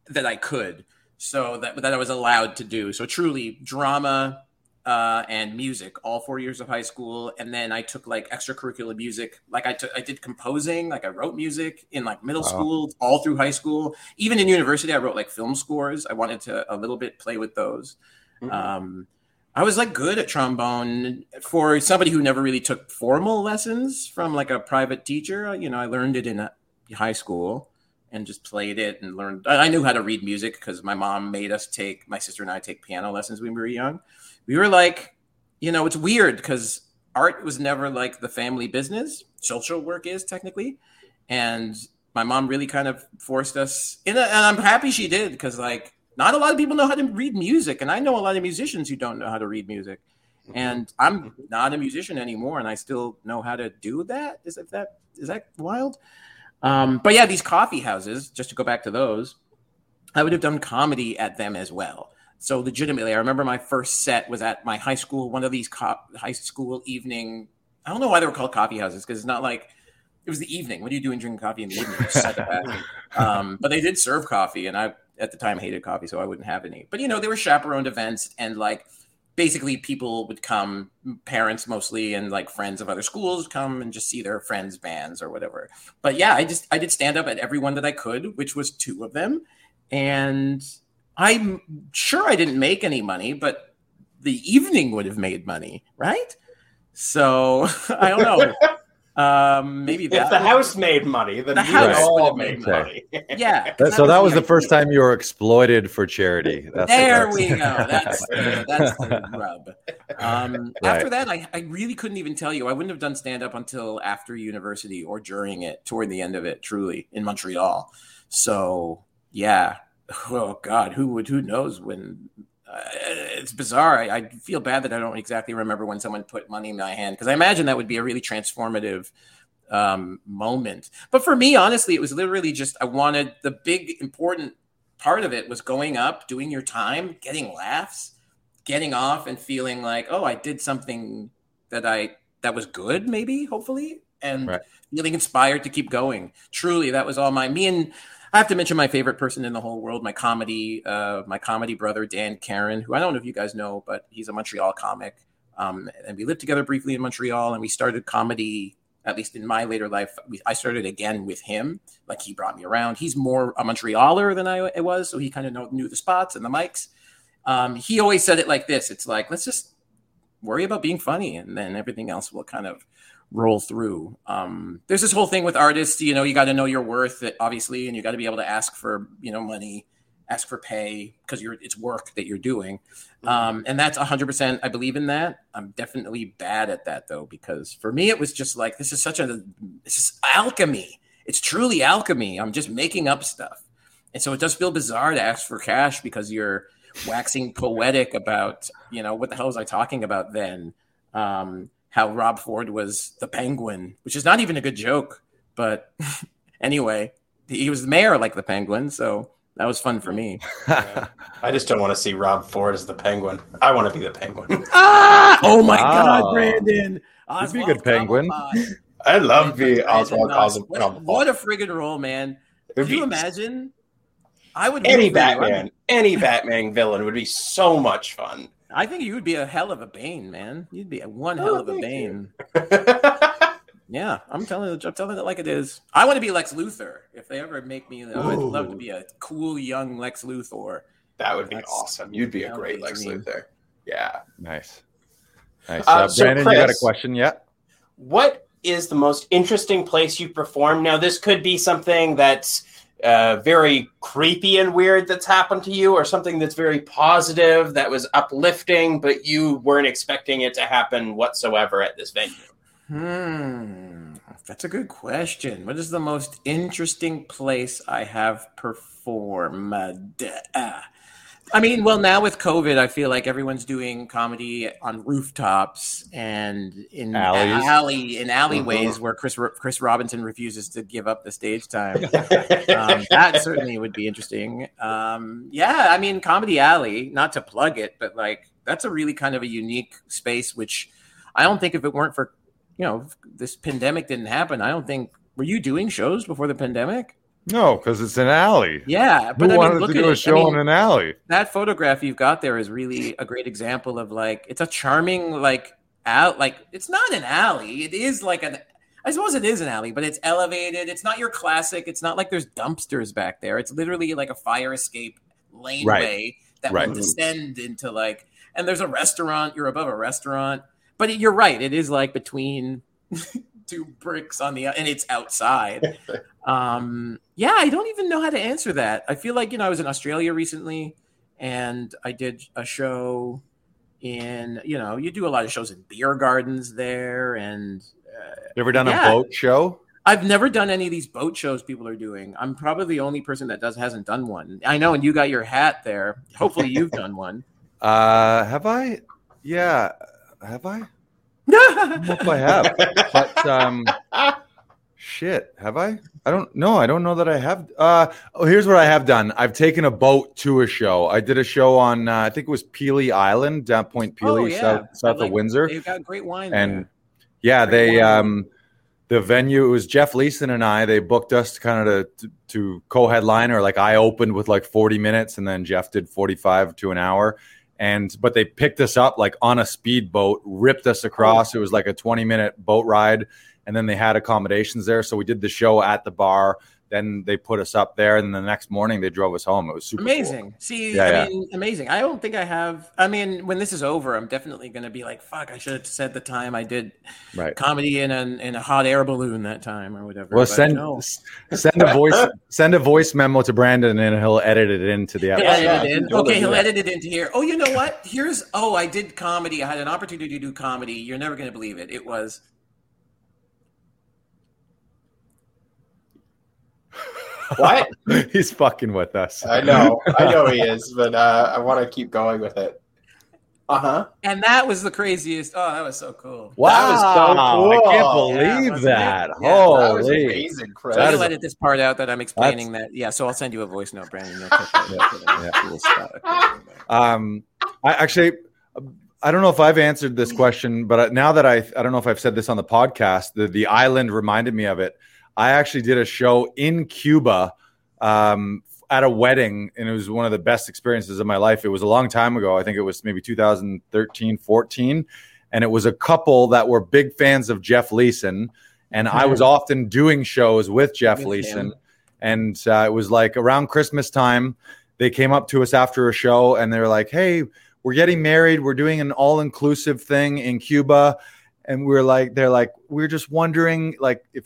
that I could. So that that I was allowed to do. So truly, drama uh, and music all four years of high school, and then I took like extracurricular music. Like I took, I did composing. Like I wrote music in like middle Wow. school, all through high school. Even in university, I wrote like film scores. I wanted to a little bit play with those. Mhm. Um, I was like good at trombone for somebody who never really took formal lessons from like a private teacher. You know, I learned it in high school and just played it and learned. I knew how to read music because my mom made us take my sister and I take piano lessons when we were young. We were like, you know, it's weird because art was never like the family business. Social work is technically, and my mom really kind of forced us in. A, uh, and I'm happy she did because like not a lot of people know how to read music, and I know a lot of musicians who don't know how to read music. Mm-hmm. And I'm not a musician anymore, and I still know how to do that. Is that that is that wild? Um, but yeah, these coffee houses, just to go back to those, I would have done comedy at them as well. So legitimately, I remember my first set was at my high school, one of these co- high school evening. I don't know why they were called coffee houses because it's not like it was the evening. What are you doing drinking coffee in the evening? Just set it back. um, but they did serve coffee, and I at the time hated coffee, so I wouldn't have any. But you know, they were chaperoned events, and like basically people would come, parents mostly, and like friends of other schools come and just see their friends' bands or whatever. But yeah, I just I did stand up at every one that I could, which was two of them, and I'm sure I didn't make any money, but the evening would have made money, right? So I don't know. Um, maybe If that the house made money, then The we house all made made money. yeah. That- so that was the idea. first time you were exploited for charity. That's there that's- we go. That's the, that's the rub. Um, Right. After that, I, I really couldn't even tell you. I wouldn't have done stand up until after university or during it, toward the end of it, truly in Montreal. So yeah. Oh God, who would? Who knows when? Uh, it's bizarre. I, I feel bad that I don't exactly remember when someone put money in my hand because I imagine that would be a really transformative um, moment. But for me, honestly, it was literally just I wanted the big important part of it was going up, doing your time, getting laughs, getting off, and feeling like, oh, I did something that I that was good, maybe, hopefully, and Right. feeling inspired to keep going. Truly, that was all my me and. I have to mention my favorite person in the whole world, my comedy, uh, my comedy brother Dan Karen, who I don't know if you guys know, but he's a Montreal comic, um, and we lived together briefly in Montreal, and we started comedy. At least in my later life, we, I started again with him. Like he brought me around. He's more a Montrealer than I was, so he kind of know, knew the spots and the mics. Um, he always said it like this: "It's like let's just worry about being funny, and then everything else will kind of roll through." Um, there's this whole thing with artists. You know, you got to know your worth, obviously, and you got to be able to ask for you know money, ask for pay because you're it's work that you're doing. Um, and that's 100% I believe in that. I'm definitely bad at that though because for me it was just like this is such a this is alchemy. It's truly alchemy. I'm just making up stuff. And so it does feel bizarre to ask for cash because you're waxing poetic about, you know, what the hell was I talking about then? Um, how Rob Ford was the penguin, which is not even a good joke, but anyway, he was the mayor like the penguin, so that was fun for me. I just don't want to see Rob Ford as the penguin. I want to be the penguin. Ah! Oh my Wow. God, Brandon! You'd be a good penguin. I love being Oswald What, Cobblepot. what a friggin' role, man! It'd Could you imagine? I would Any root. I Batman, any Batman villain would be so much fun. I think you would be a hell of a Bane, man. You'd be a one hell Oh, of a Bane. Yeah, I'm telling it. I'm telling it like it is. I want to be Lex Luthor. If they ever make me, I'd love to be a cool young Lex Luthor. that would be That's- awesome. You'd be a great be Lex dream. Luthor. Yeah. Nice. Nice. Uh, Uh, so Brandon, you got a question yet? What is the most interesting place you performed? Now, this could be something that's uh, very creepy and weird that's happened to you, or something that's very positive that was uplifting, but you weren't expecting it to happen whatsoever at this venue. Hmm, that's a good question. What is the most interesting place I have performed? Uh, I mean, well, now with COVID, I feel like everyone's doing comedy on rooftops and in Alleys. alley in alleyways where Chris Chris Robinson refuses to give up the stage time. um, that certainly would be interesting. Um, yeah, I mean, Comedy Alley, not to plug it, but like that's a really kind of a unique space, which I don't think if it weren't for, you know, if this pandemic didn't happen, I don't think, were you doing shows before the pandemic? No, because it's an alley. Yeah. Who But I mean, wanted to at do it. a I show mean, in an alley? that photograph you've got there is really a great example of like, it's a charming, like, out, like, it's not an alley. It is like an, I suppose it is an alley, but it's elevated. It's not your classic. It's not like there's dumpsters back there. It's literally like a fire escape laneway that Right. will descend into like, and there's a restaurant. You're above a restaurant, but you're right. It is like between two bricks on the, and it's outside. um, yeah, I don't even know how to answer that. I feel like you know I was in Australia recently, and I did a show in you know you do a lot of shows in beer gardens there, and uh, You ever done Yeah. a boat show? I've never done any of these boat shows people are doing. I'm probably the only person that does hasn't done one. I know, and you got your hat there. Hopefully, you've done one. Uh, have I? Yeah, have I? Don't if I have, but um, shit, have I? I don't know. I don't know that I have. Uh, oh, here's what I have done. I've taken a boat to a show. I did a show on, uh, I think it was Pelee Island, down Point Pelee, Oh, yeah. south, south Like, of Windsor. They've got great wine and there. yeah, Great they wine. um the venue it was Jeff Leeson and I. They booked us kind of to, to co-headline or like I opened with like 40 minutes and then Jeff did 45 to an hour. And but they picked us up like on a speedboat, ripped us across. Oh. It was like a 20 minute boat ride, and then they had accommodations there. So we did the show at the bar. Then they put us up there, and the next morning they drove us home. It was super cool. amazing. See, Yeah, I yeah. mean, amazing. I don't think I have. I mean, when this is over, I'm definitely going to be like, "Fuck!" I should have said the time I did Right. comedy in an in a hot air balloon that time or whatever. Well, But send no. send a voice send a voice memo to Brandon, and he'll edit it into the episode. Yeah, edit it in. Okay, he'll edit it into here. Oh, you know what? Here's oh, I did comedy. I had an opportunity to do comedy. You're never going to believe it. It was What? He's fucking with us. I know, I know he is, but uh, I want to keep going with it. Uh huh. and that was the craziest. Oh, that was so cool. Wow, That was so cool. I can't cool. Yeah, believe that. it? Yeah, Holy. That was amazing, Chris. So That you'll is- edit this part out that I'm explaining that. Yeah, so I'll send you a voice note, Brandon. You'll catch that. Yeah, yeah. Cool stuff. Um, I actually, I don't know if I've answered this question, but now that I, I don't know if I've said this on the podcast. The the island reminded me of it. I actually did a show in Cuba um, at a wedding, and it was one of the best experiences of my life. It was a long time ago. I think it was maybe 2013, 14, and it was a couple that were big fans of Jeff Leeson, and I was often doing shows with Jeff With Leeson, him. and uh, it was like around Christmas time they came up to us after a show and they were like, "Hey, we're getting married. We're doing an all-inclusive thing in Cuba." And we are like, they're like, "We're just wondering like if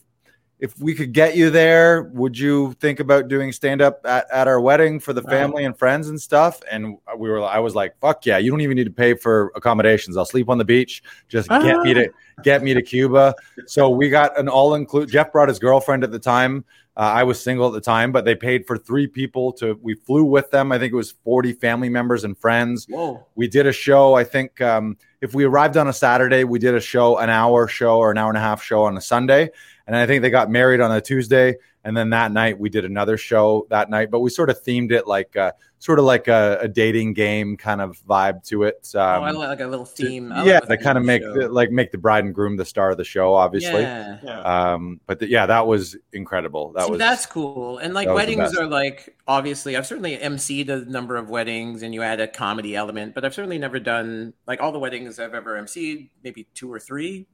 if we could get you there, would you think about doing stand up at, at our wedding for the family and friends and stuff?" And we were I was like, "Fuck yeah, you don't even need to pay for accommodations. I'll sleep on the beach. Just get me to get me to Cuba." So we got an all-inclusive Jeff brought his girlfriend at the time. Uh, I was single at the time, but they paid for three people to. We flew with them. I think it was forty family members and friends. Whoa. We did a show. I think um, if we arrived on a Saturday, we did a show, an hour show or an hour and a half show on a Sunday, and I think they got married on a Tuesday, and then that night we did another show that night, but we sort of themed it like uh, sort of like a, a, dating game kind of vibe to it. Um, oh, I like a little theme. To, yeah, they kind of make the, like make the bride and groom the star of the show, obviously. Yeah. yeah. Um, but the, yeah, that was incredible. That See, was that's cool. And like weddings are like obviously I've certainly emceed a number of weddings, and you add a comedy element, but I've certainly never done like all the weddings I've ever emceed, maybe two or three,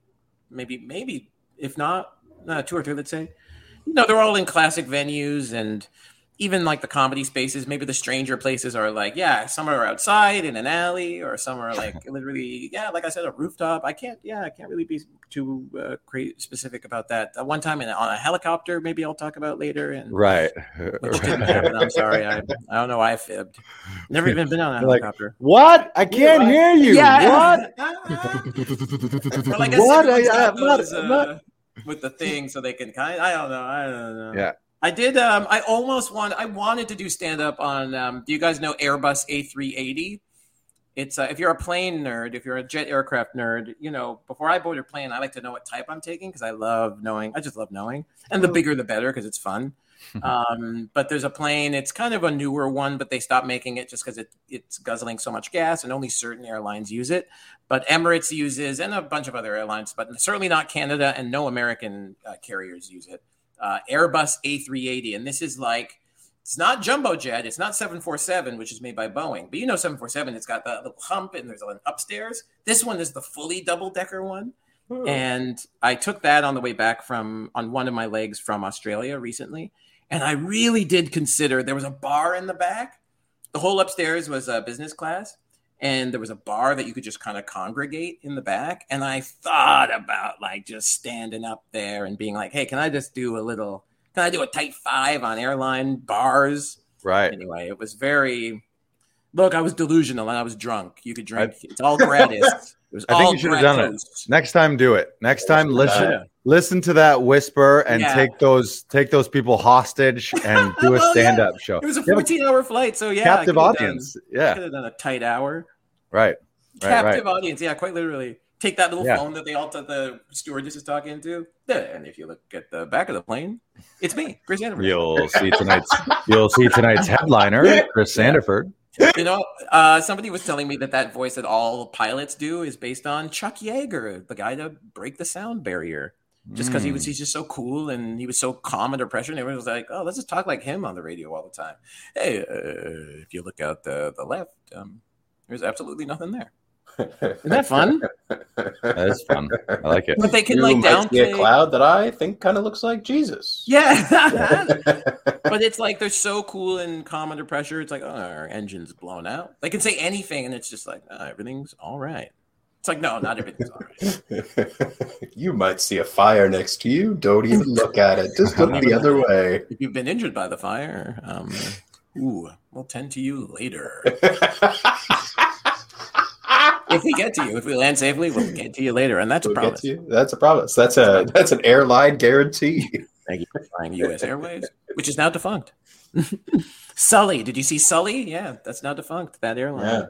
maybe maybe if not uh, two or three, let's say. You know, they're all in classic venues and even like the comedy spaces, maybe the stranger places are like, yeah, some are outside in an alley, or some are like literally, yeah, like I said, a rooftop. I can't, yeah, I can't really be too uh, specific about that. Uh, one time in, on a helicopter, maybe I'll talk about later. And right, which didn't happen. I'm sorry, I, I don't know why I fibbed. Never even been on a helicopter. Like, what? I can't yeah, hear you. Yeah. What? well, I what? I, am not, I'm not uh, with the thing so they can kind of, I don't know. I don't know. Yeah. I did um I almost want I wanted to do stand up on um do you guys know Airbus A380? It's uh, if you're a plane nerd, if you're a jet aircraft nerd, you know, before I board a plane, I like to know what type I'm taking because I love knowing. I just love knowing. And the bigger the better because it's fun. um, but there's a plane. It's kind of a newer one, but they stopped making it just because it, it's guzzling so much gas, and only certain airlines use it. But Emirates uses, and a bunch of other airlines, but certainly not Canada, and no American uh, carriers use it. Uh, Airbus A380, and this is like it's not jumbo jet, it's not 747, which is made by Boeing, but you know 747, it's got that little hump and there's an upstairs. This one is the fully double decker one. And I took that on the way back from on one of my legs from Australia recently and I really did consider there was a bar in the back. The whole upstairs was a business class, and there was a bar that you could just kind of congregate in the back. And I thought about like just standing up there and being like, hey, can I just do a little, can I do a tight five on airline bars? Right. Anyway, it was very, look, I was delusional and I was drunk. You could drink, I, it's all gratis. I think you should have done it. Next time, do it. Next time, listen listen to that whisper and yeah. take those take those people hostage and do a stand up yeah. show. It was a 14 hour flight, so yeah, captive audience. Done, yeah, could have done a tight hour. Right. right captive right. audience. Yeah, quite literally. Take that little yeah. phone that they all t- the stewardess is talking to, and if you look at the back of the plane, it's me, Chris Sandiford. You'll see tonight's you'll see tonight's headliner, Chris Sandiford. You know, uh, somebody was telling me that that voice that all pilots do is based on Chuck Yeager, the guy to break the sound barrier just because mm. he was hmm. he's just so cool and he was so calm under pressure and everyone was like oh let's just talk like him on the radio all the time. Hey uh, if you look out the, the left um, there's absolutely nothing there. Isn't that fun? That is fun. I like it. But they can you like downplay a cloud that i think kind of looks like jesus. Yeah. But it's like they're so cool and calm under pressure it's like oh our engine's blown out. They can say anything and it's just like oh, everything's all right it's like, no, not everything's all right. you might see a fire next to you. Don't even look at it. Just look the other way. If you've been injured by the fire, um, ooh, we'll tend to you later. if we get to you, if we land safely, we'll get to you later, and that's we'll a promise. That's a promise. That's a that's an airline guarantee. Thank you for flying U.S. Airways, which is now defunct. Sully, did you see Sully? Yeah, that's now defunct. That airline. Yeah.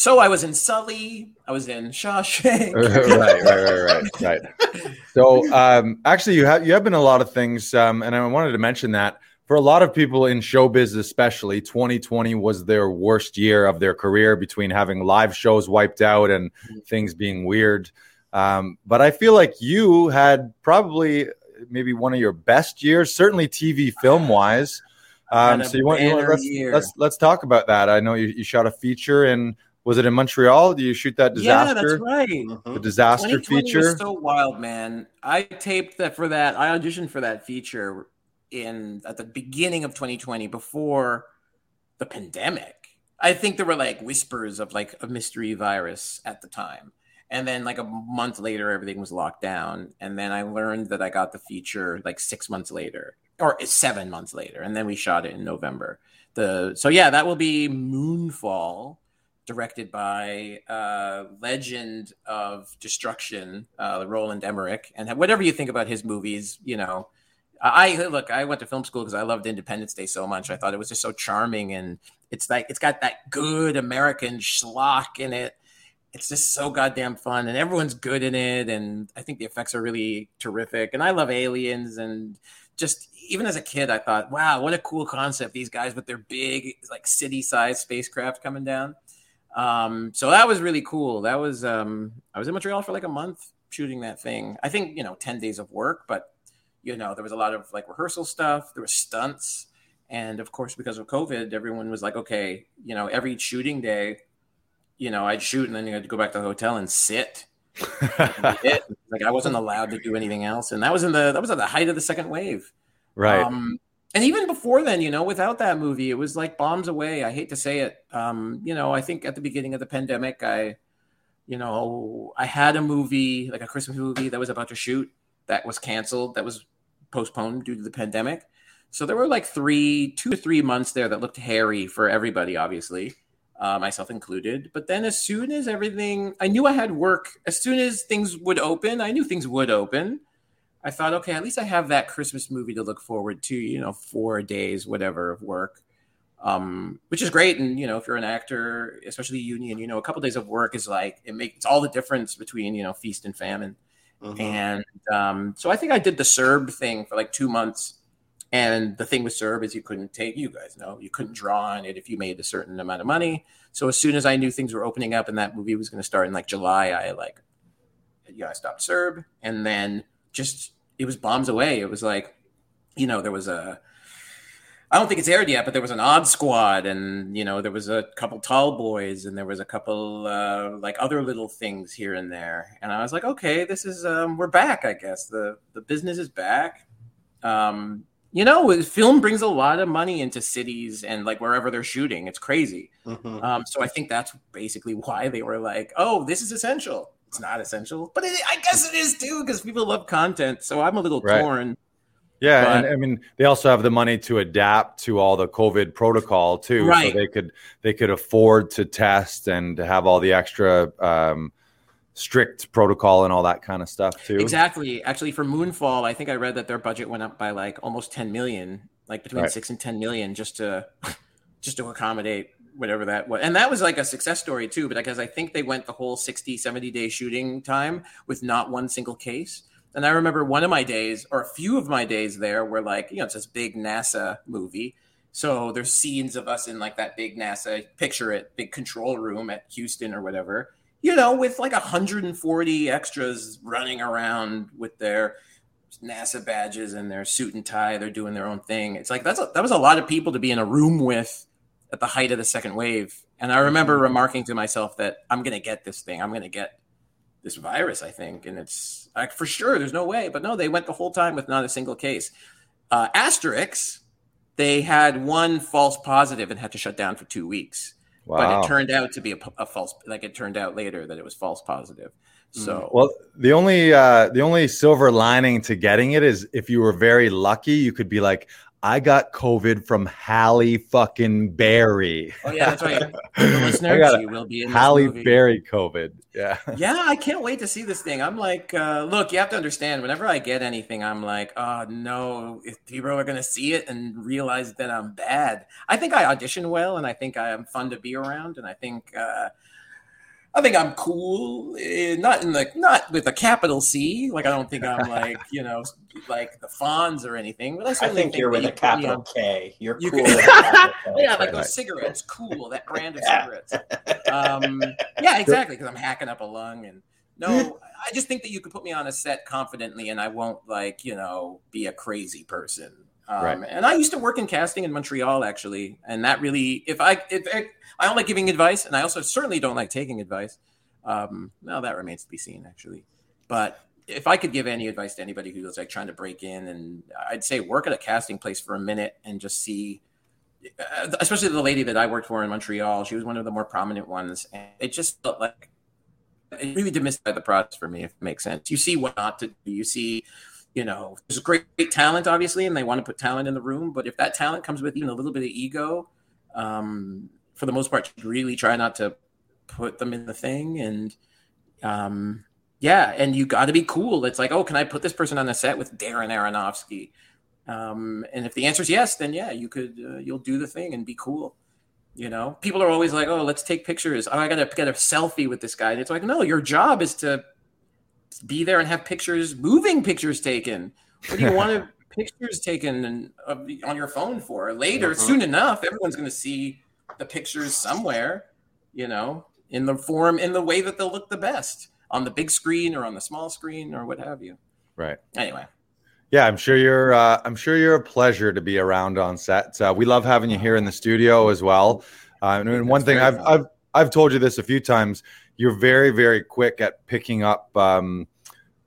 So I was in Sully. I was in Shawshank. right, right, right, right, right. So um, actually, you have you have been a lot of things, um, and I wanted to mention that for a lot of people in showbiz, especially, 2020 was their worst year of their career between having live shows wiped out and things being weird. Um, but I feel like you had probably maybe one of your best years, certainly TV film wise. Um, so you want, you want let's, let's, let's talk about that. I know you, you shot a feature in was it in Montreal? Do you shoot that disaster? Yeah, that's right. Mm-hmm. The disaster feature. Was so wild, man. I taped that for that. I auditioned for that feature in at the beginning of 2020 before the pandemic. I think there were like whispers of like a mystery virus at the time. And then like a month later everything was locked down and then I learned that I got the feature like 6 months later or 7 months later and then we shot it in November. The so yeah, that will be Moonfall directed by uh, legend of destruction, uh, Roland Emmerich, and whatever you think about his movies, you know, I look. I went to film school because I loved Independence Day so much. I thought it was just so charming, and it's like it's got that good American schlock in it. it's just so goddamn fun, and everyone's good in it, and I think the effects are really terrific. And I love aliens, and just even as a kid, I thought, wow, what a cool concept! These guys with their big, like city-sized spacecraft coming down. Um, so that was really cool. That was um, I was in Montreal for like a month shooting that thing. I think you know, ten days of work, but you know, there was a lot of like rehearsal stuff. There was stunts, and of course, because of COVID, everyone was like, okay, you know, every shooting day, you know, I'd shoot and then you had to go back to the hotel and sit. like I wasn't allowed to do anything else, and that was in the that was at the height of the second wave, right? Um, and even before then, you know, without that movie, it was like bombs away. I hate to say it. Um, you know, I think at the beginning of the pandemic, I, you know, I had a movie, like a Christmas movie that was about to shoot that was canceled, that was postponed due to the pandemic. So there were like three, two to three months there that looked hairy for everybody, obviously, uh, myself included. But then as soon as everything, I knew I had work. As soon as things would open, I knew things would open. I thought, okay, at least I have that Christmas movie to look forward to, you know, four days, whatever, of work, um, which is great. And, you know, if you're an actor, especially union, you know, a couple days of work is like, it makes all the difference between, you know, feast and famine. Mm-hmm. And um, so I think I did the CERB thing for like two months. And the thing with CERB is you couldn't take, you guys know, you couldn't draw on it if you made a certain amount of money. So as soon as I knew things were opening up and that movie was going to start in like July, I like, yeah, I stopped CERB. And then just it was bombs away. It was like, you know, there was a I don't think it's aired yet, but there was an odd squad, and you know, there was a couple tall boys, and there was a couple uh, like other little things here and there. And I was like, okay, this is um, we're back. I guess the the business is back. Um, you know, film brings a lot of money into cities and like wherever they're shooting. It's crazy. Mm-hmm. Um, so I think that's basically why they were like, oh, this is essential it's not essential, but it, I guess it is too because people love content. So I'm a little right. torn. Yeah, but, and I mean they also have the money to adapt to all the COVID protocol too, right. so they could they could afford to test and to have all the extra um, strict protocol and all that kind of stuff too. Exactly. Actually, for Moonfall, I think I read that their budget went up by like almost 10 million, like between right. six and 10 million, just to just to accommodate whatever that was. And that was like a success story too, but because I think they went the whole 60, 70 day shooting time with not one single case. And I remember one of my days, or a few of my days there, were like, you know, it's this big NASA movie. So there's scenes of us in like that big NASA, picture it, big control room at Houston or whatever, you know, with like 140 extras running around with their NASA badges and their suit and tie. They're doing their own thing. It's like that's a, that was a lot of people to be in a room with at the height of the second wave. And I remember mm-hmm. remarking to myself that I'm going to get this thing. I'm going to get this virus, I think. And it's like, for sure, there's no way. But no, they went the whole time with not a single case. Uh, Asterix, they had one false positive and had to shut down for two weeks. Wow. But it turned out to be a, a, false, like it turned out later that it was false positive. Mm. So well, the only uh, the only silver lining to getting it is if you were very lucky, you could be like, I got COVID from Halle fucking Berry. Oh yeah, that's right. The listener, she will be in Halle Berry COVID. Yeah. Yeah, I can't wait to see this thing. I'm like, uh, look, you have to understand. Whenever I get anything, I'm like, oh no, if people are gonna see it and realize that I'm bad. I think I audition well, and I think I am fun to be around, and I think. Uh, I think I'm cool, eh, not in the not with a capital C. Like I don't think I'm like you know like the Fonz or anything. But I, I think, think, you're with a capital K. You're you cool. yeah, like those cigarettes, cool. That brand of cigarettes. Um, yeah, exactly. Because I'm hacking up a lung and no, I just think that you could put me on a set confidently, and I won't like you know be a crazy person. Um, right. And I used to work in casting in Montreal actually, and that really, if I if I don't like giving advice, and I also certainly don't like taking advice. Um, well, that remains to be seen, actually. But if I could give any advice to anybody who's like trying to break in, and I'd say work at a casting place for a minute and just see, uh, especially the lady that I worked for in Montreal. She was one of the more prominent ones, and it just felt like it really demystified the process for me. If it makes sense, you see what not to do. You see, you know, there's great, great talent, obviously, and they want to put talent in the room. But if that talent comes with even a little bit of ego, um, for the most part, really try not to put them in the thing. And um, yeah, and you got to be cool. It's like, oh, can I put this person on the set with Darren Aronofsky? Um, and if the answer is yes, then yeah, you could, uh, you'll do the thing and be cool. You know, people are always like, "Oh, let's take pictures. Oh, I gotta get a selfie with this guy." And it's like, no, your job is to be there and have pictures, moving pictures taken. What do you want to pictures taken and, uh, on your phone for later? Mhm. Soon enough, everyone's going to see the pictures somewhere. You know, in the form, in the way that they'll look the best on the big screen or on the small screen or what have you. Right. Anyway, Yeah, I'm sure you're. Uh, I'm sure you're a pleasure to be around on set. Uh, we love having you here in the studio as well. Uh, and, and one thing I've. I've I've told you this a few times. You're very very quick at picking up um,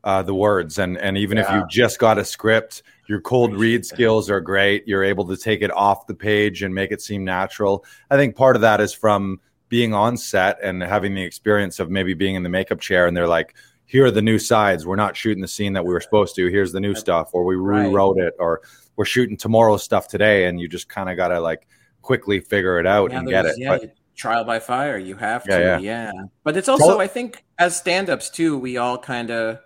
uh, the words, and and even if you just got a script, your cold read skills are great. You're able to take it off the page and make it seem natural. I think part of that is from being on set and having the experience of maybe being in the makeup chair, and they're like here are the new sides. We're not shooting the scene that we were supposed to. Here's the new stuff, or we Right. rewrote it, or we're shooting tomorrow's stuff today, and you just kind of got to like quickly figure it out Yeah, and get it. Yeah, But trial by fire. You have to. Yeah, Yeah, yeah. But it's also, I think, as stand-ups too, we all kind of,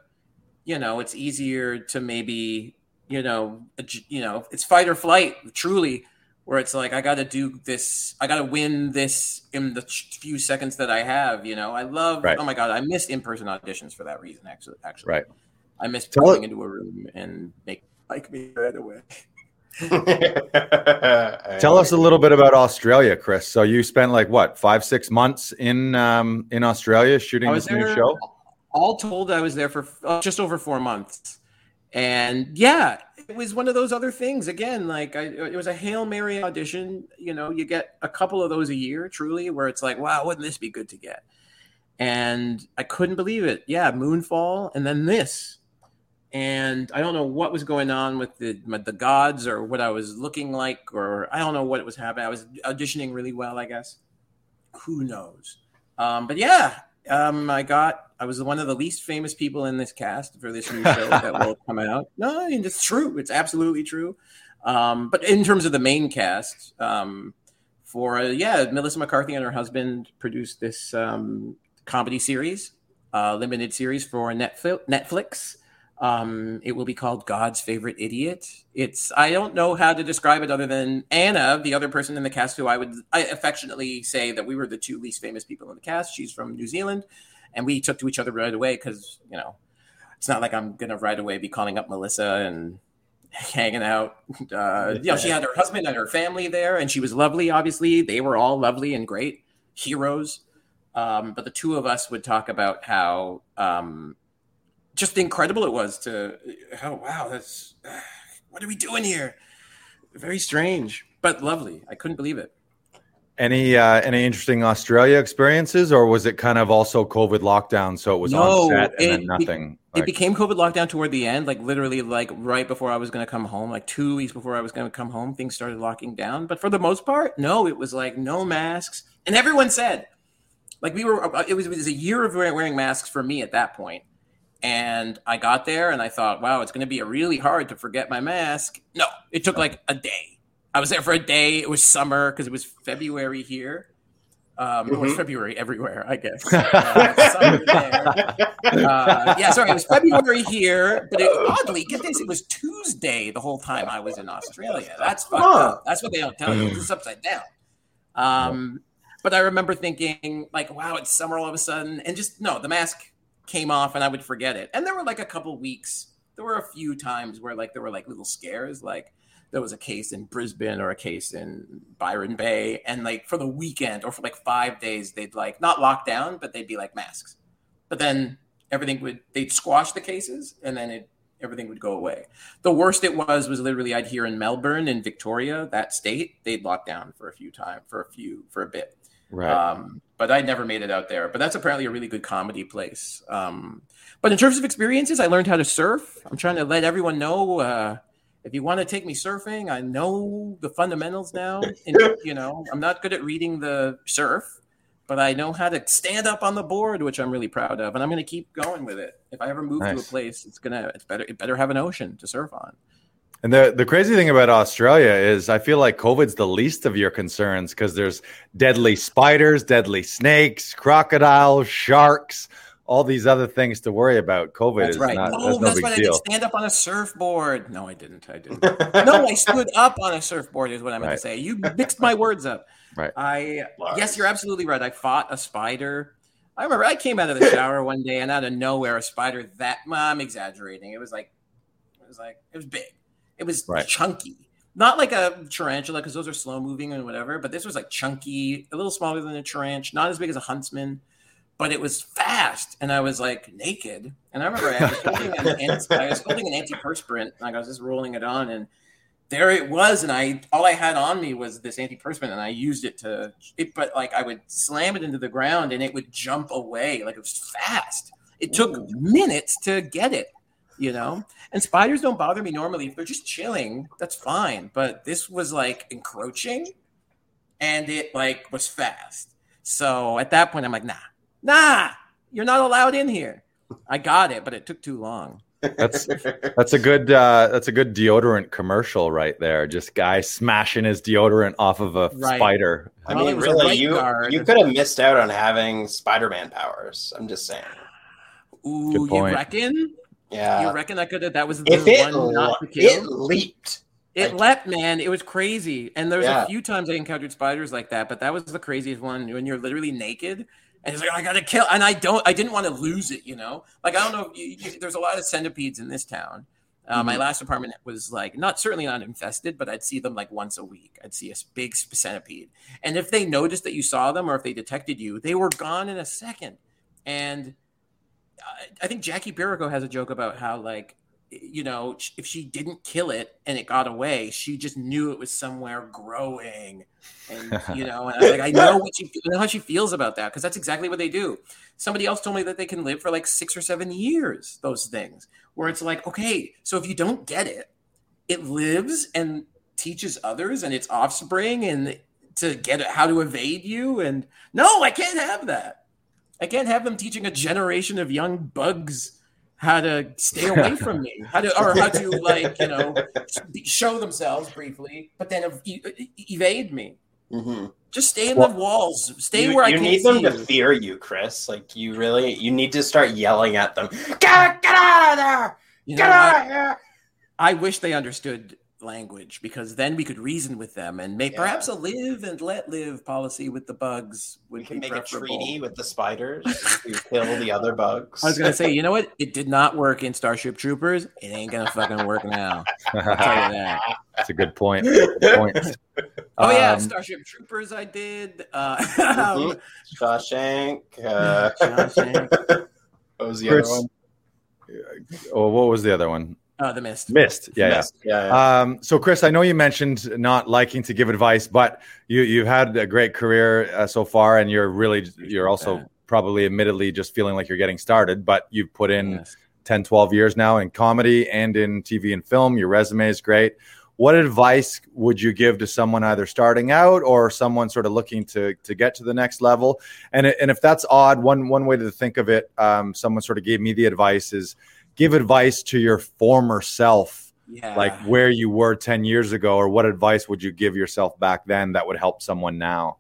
you know, it's easier to maybe, you know, you know, it's fight or flight. Truly, where it's like I got to do this, I got to win this in the few seconds that I have. You know, I love. Right. Oh my god, I miss in-person auditions for that reason. Actually, actually, Right. I miss Tell going it- into a room and make like me right away. tell us a little bit about Australia, Chris. So you spent like what five, six months in um, in Australia shooting I was this new show. All told, I was there for uh, just over four months, and yeah, it was one of those other things. Again, like I, it was a hail mary audition. You know, you get a couple of those a year, truly, where it's like, wow, wouldn't this be good to get? And I couldn't believe it. Yeah, Moonfall, and then this, and I don't know what was going on with the the gods or what I was looking like, or I don't know what was happening. I was auditioning really well, I guess. Who knows? Um, but yeah, um, I got. I was one of the least famous people in this cast for this new show that will come out. No, I mean it's true. It's absolutely true. Um, but in terms of the main cast, um, for uh, yeah, Melissa McCarthy and her husband produced this um, comedy series, uh, limited series for Netflix. Netflix. Um, it will be called God's Favorite Idiot. It's I don't know how to describe it other than Anna, the other person in the cast who I would I affectionately say that we were the two least famous people in the cast. She's from New Zealand, and we took to each other right away because you know it's not like I'm gonna right away be calling up Melissa and hanging out. Uh, you know, she had her husband and her family there, and she was lovely. Obviously, they were all lovely and great heroes. Um, but the two of us would talk about how um, just incredible it was to oh wow that's what are we doing here very strange but lovely i couldn't believe it Any uh, any interesting Australia experiences, or was it kind of also COVID lockdown? So it was No, on set and it then nothing. it Like- became covid lockdown toward the end like literally like right before i was going to come home like two weeks before i was going to come home things started locking down but for the most part no it was like no masks and everyone said like we were it was, it was a year of wearing masks for me at that point and i got there and i thought wow it's going to be really hard to forget my mask no it took like a day i was there for a day it was summer because it was february here um, it was Mhm. February everywhere, I guess. Uh, uh, yeah, sorry, it was February here, but it, oddly, get this, it was Tuesday the whole time I was in Australia. That's fucked up. That's what they don't tell you. It's upside down. Um, but I remember thinking, like, wow, it's summer all of a sudden, and just no, the mask came off, and I would forget it. And there were like a couple weeks. There were a few times where like there were like little scares, like there was a case in Brisbane or a case in Byron Bay, and like for the weekend or for like five days, they'd like not lock down, but they'd be like masks. But then everything would they'd squash the cases, and then it everything would go away. The worst it was was literally I'd hear in Melbourne in Victoria, that state, they'd lock down for a few time for a few for a bit. Right. Um, but I never made it out there. But that's apparently a really good comedy place. Um, but in terms of experiences, I learned how to surf. I'm trying to let everyone know uh, if you want to take me surfing, I know the fundamentals now. And, you know, I'm not good at reading the surf, but I know how to stand up on the board, which I'm really proud of, and I'm going to keep going with it. If I ever move to a place, it's gonna it's better it better have an ocean to surf on. And the the crazy thing about Australia is I feel like COVID's the least of your concerns because there's deadly spiders, deadly snakes, crocodiles, sharks, all these other things to worry about. COVID That's is right. not. oh, that's no that's big right. I deal. did stand up on a surfboard. No, I didn't. I didn't. no, I stood up on a surfboard. Is what I meant Right. to say. You mixed my words up. Right. I Lars. yes, you're absolutely right. I fought a spider. I remember I came out of the shower one day and out of nowhere a spider that well, I'm exaggerating. It was like it was like it was big. It was Right. chunky. Not like a tarantula because those are slow moving and whatever, but this was like chunky, a little smaller than a tarantula, not as big as a huntsman, but it was fast. And I was like naked. And I remember I was holding an, anti- I was holding an antiperspirant. Like I was just rolling it on and there it was and i all i had on me was this antiperspirant and i used it to it but like i would slam it into the ground and it would jump away like it was fast it took minutes to get it you know and spiders don't bother me normally if they're just chilling that's fine but this was like encroaching and it like was fast so at that point i'm like nah nah you're not allowed in here i got it but it took too long That's that's a good uh, that's a good deodorant commercial right there. Just guy smashing his deodorant off of a Right. spider. I Well, mean, was really, you guard. you could have missed out on having Spider-Man powers. I'm just saying. Ooh, Good you point. Reckon? you reckon I could have? That was the If it one not to kill. it leaped. It like- leapt, man. It was crazy. And there was Yeah. a few times I encountered spiders like that, but that was the craziest one when you're literally naked and it's like I gotta kill. And I don't. I didn't want to lose it. You know, like I don't know. If you, you, there's a lot of centipedes in this town. Uh, My Mhm. last apartment was like not certainly not infested, but I'd see them like once a week. I'd see a big centipede, and if they noticed that you saw them or if they detected you, they were gone in a second. And I- think Jackie Pirico has a joke about how like you know if she didn't kill it and it got away, she just knew it was somewhere growing, and you know, and I, like I know what she I know how she feels about that because that's exactly what they do. Somebody else told me that they can live for like six or seven years. Those things where it's like okay, so if you don't get it, it lives and teaches others and its offspring and to get it how to evade you and no, I can't have that. I can't have them teaching a generation of young bugs how to stay away from me, how to or how to like you know show themselves briefly, but then ev- evade me. Mhm. Just stay in Well, the walls. Stay you where I you can need see them to fear you, Chris. Like you really, you need to start yelling at them. Get get out of there! You Get out of here! I wish they understood language because then we could reason with them and make Yeah. perhaps a live and let live policy with the bugs would We can be make a treaty with the spiders to kill the other bugs. I was gonna say, you know what? It did not work in Starship Troopers. It ain't gonna fucking work now. I'll tell you that. That's a good point. Good point. Oh yeah, Um, Starship Troopers. I did. Uh, Mhm. Shawshank. Uh, Shawshank. what was the Chris- other one? oh, what was the other one? Uh, the Mist. Missed. Yeah, yeah. Mist. yeah. yeah. Um, so, Chris, I know you mentioned not liking to give advice, but you you've had a great career uh, so far, and you're really you're also that. probably admittedly just feeling like you're getting started, but you've put in Yes. 10, 12 years now in comedy and in TV and film. Your resume is great. What advice would you give to someone either starting out or someone sort of looking to to get to the next level? And and if that's odd, one one way to think of it, um, someone sort of gave me the advice is give advice to your former self Yeah. like where you were 10 years ago or what advice would you give yourself back then that would help someone now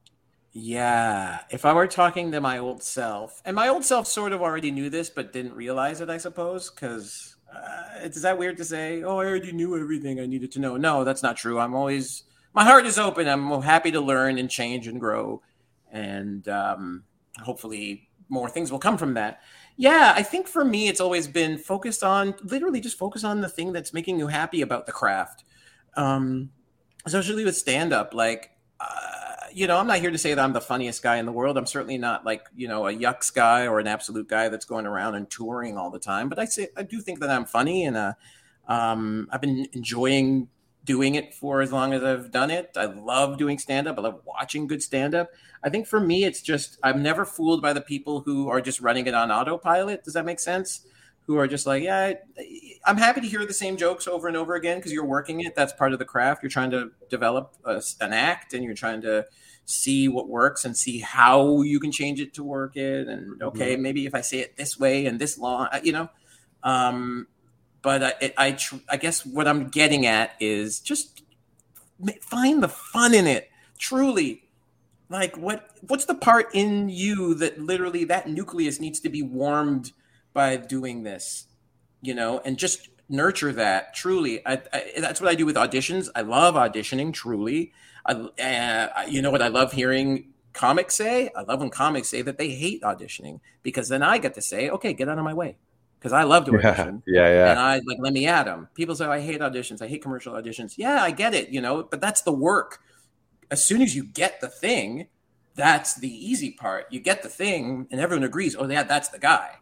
Yeah. If I were talking to my old self, and my old self sort of already knew this, but didn't realize it, I suppose, because uh, is that weird to say? Oh, I already knew everything I needed to know. No, that's not true. I'm always, my heart is open. I'm happy to learn and change and grow. And um, hopefully more things will come from that. Yeah, I think for me, it's always been focused on literally just focus on the thing that's making you happy about the craft. Um, especially with stand up, like, uh, you know, I'm not here to say that I'm the funniest guy in the world. I'm certainly not like, you know, a yucks guy or an absolute guy that's going around and touring all the time. But I say, I do think that I'm funny and uh, um, I've been enjoying doing it for as long as I've done it. I love doing stand up. I love watching good stand up. I think for me, it's just, I'm never fooled by the people who are just running it on autopilot. Does that make sense? Who are just like, yeah, I'm happy to hear the same jokes over and over again because you're working it. That's part of the craft. You're trying to develop a, an act and you're trying to see what works and see how you can change it to work it. And okay, maybe if I say it this way and this long, you know. Um, but I, I, tr- I guess what I'm getting at is just find the fun in it. Truly, Like what what's the part in you that literally that nucleus needs to be warmed by doing this? You know, and just nurture that truly. I, I, that's what I do with auditions. I love auditioning truly. I, uh, you know what I love hearing comics say? I love when comics say that they hate auditioning because then I get to say, okay, get out of my way. Because I love to audition. Yeah, yeah, yeah. And I like, let me at them. People say, oh, I hate auditions. I hate commercial auditions. Yeah, I get it, you know, but that's the work. As soon as you get the thing, that's the easy part. You get the thing, and everyone agrees, oh, yeah, that's the guy.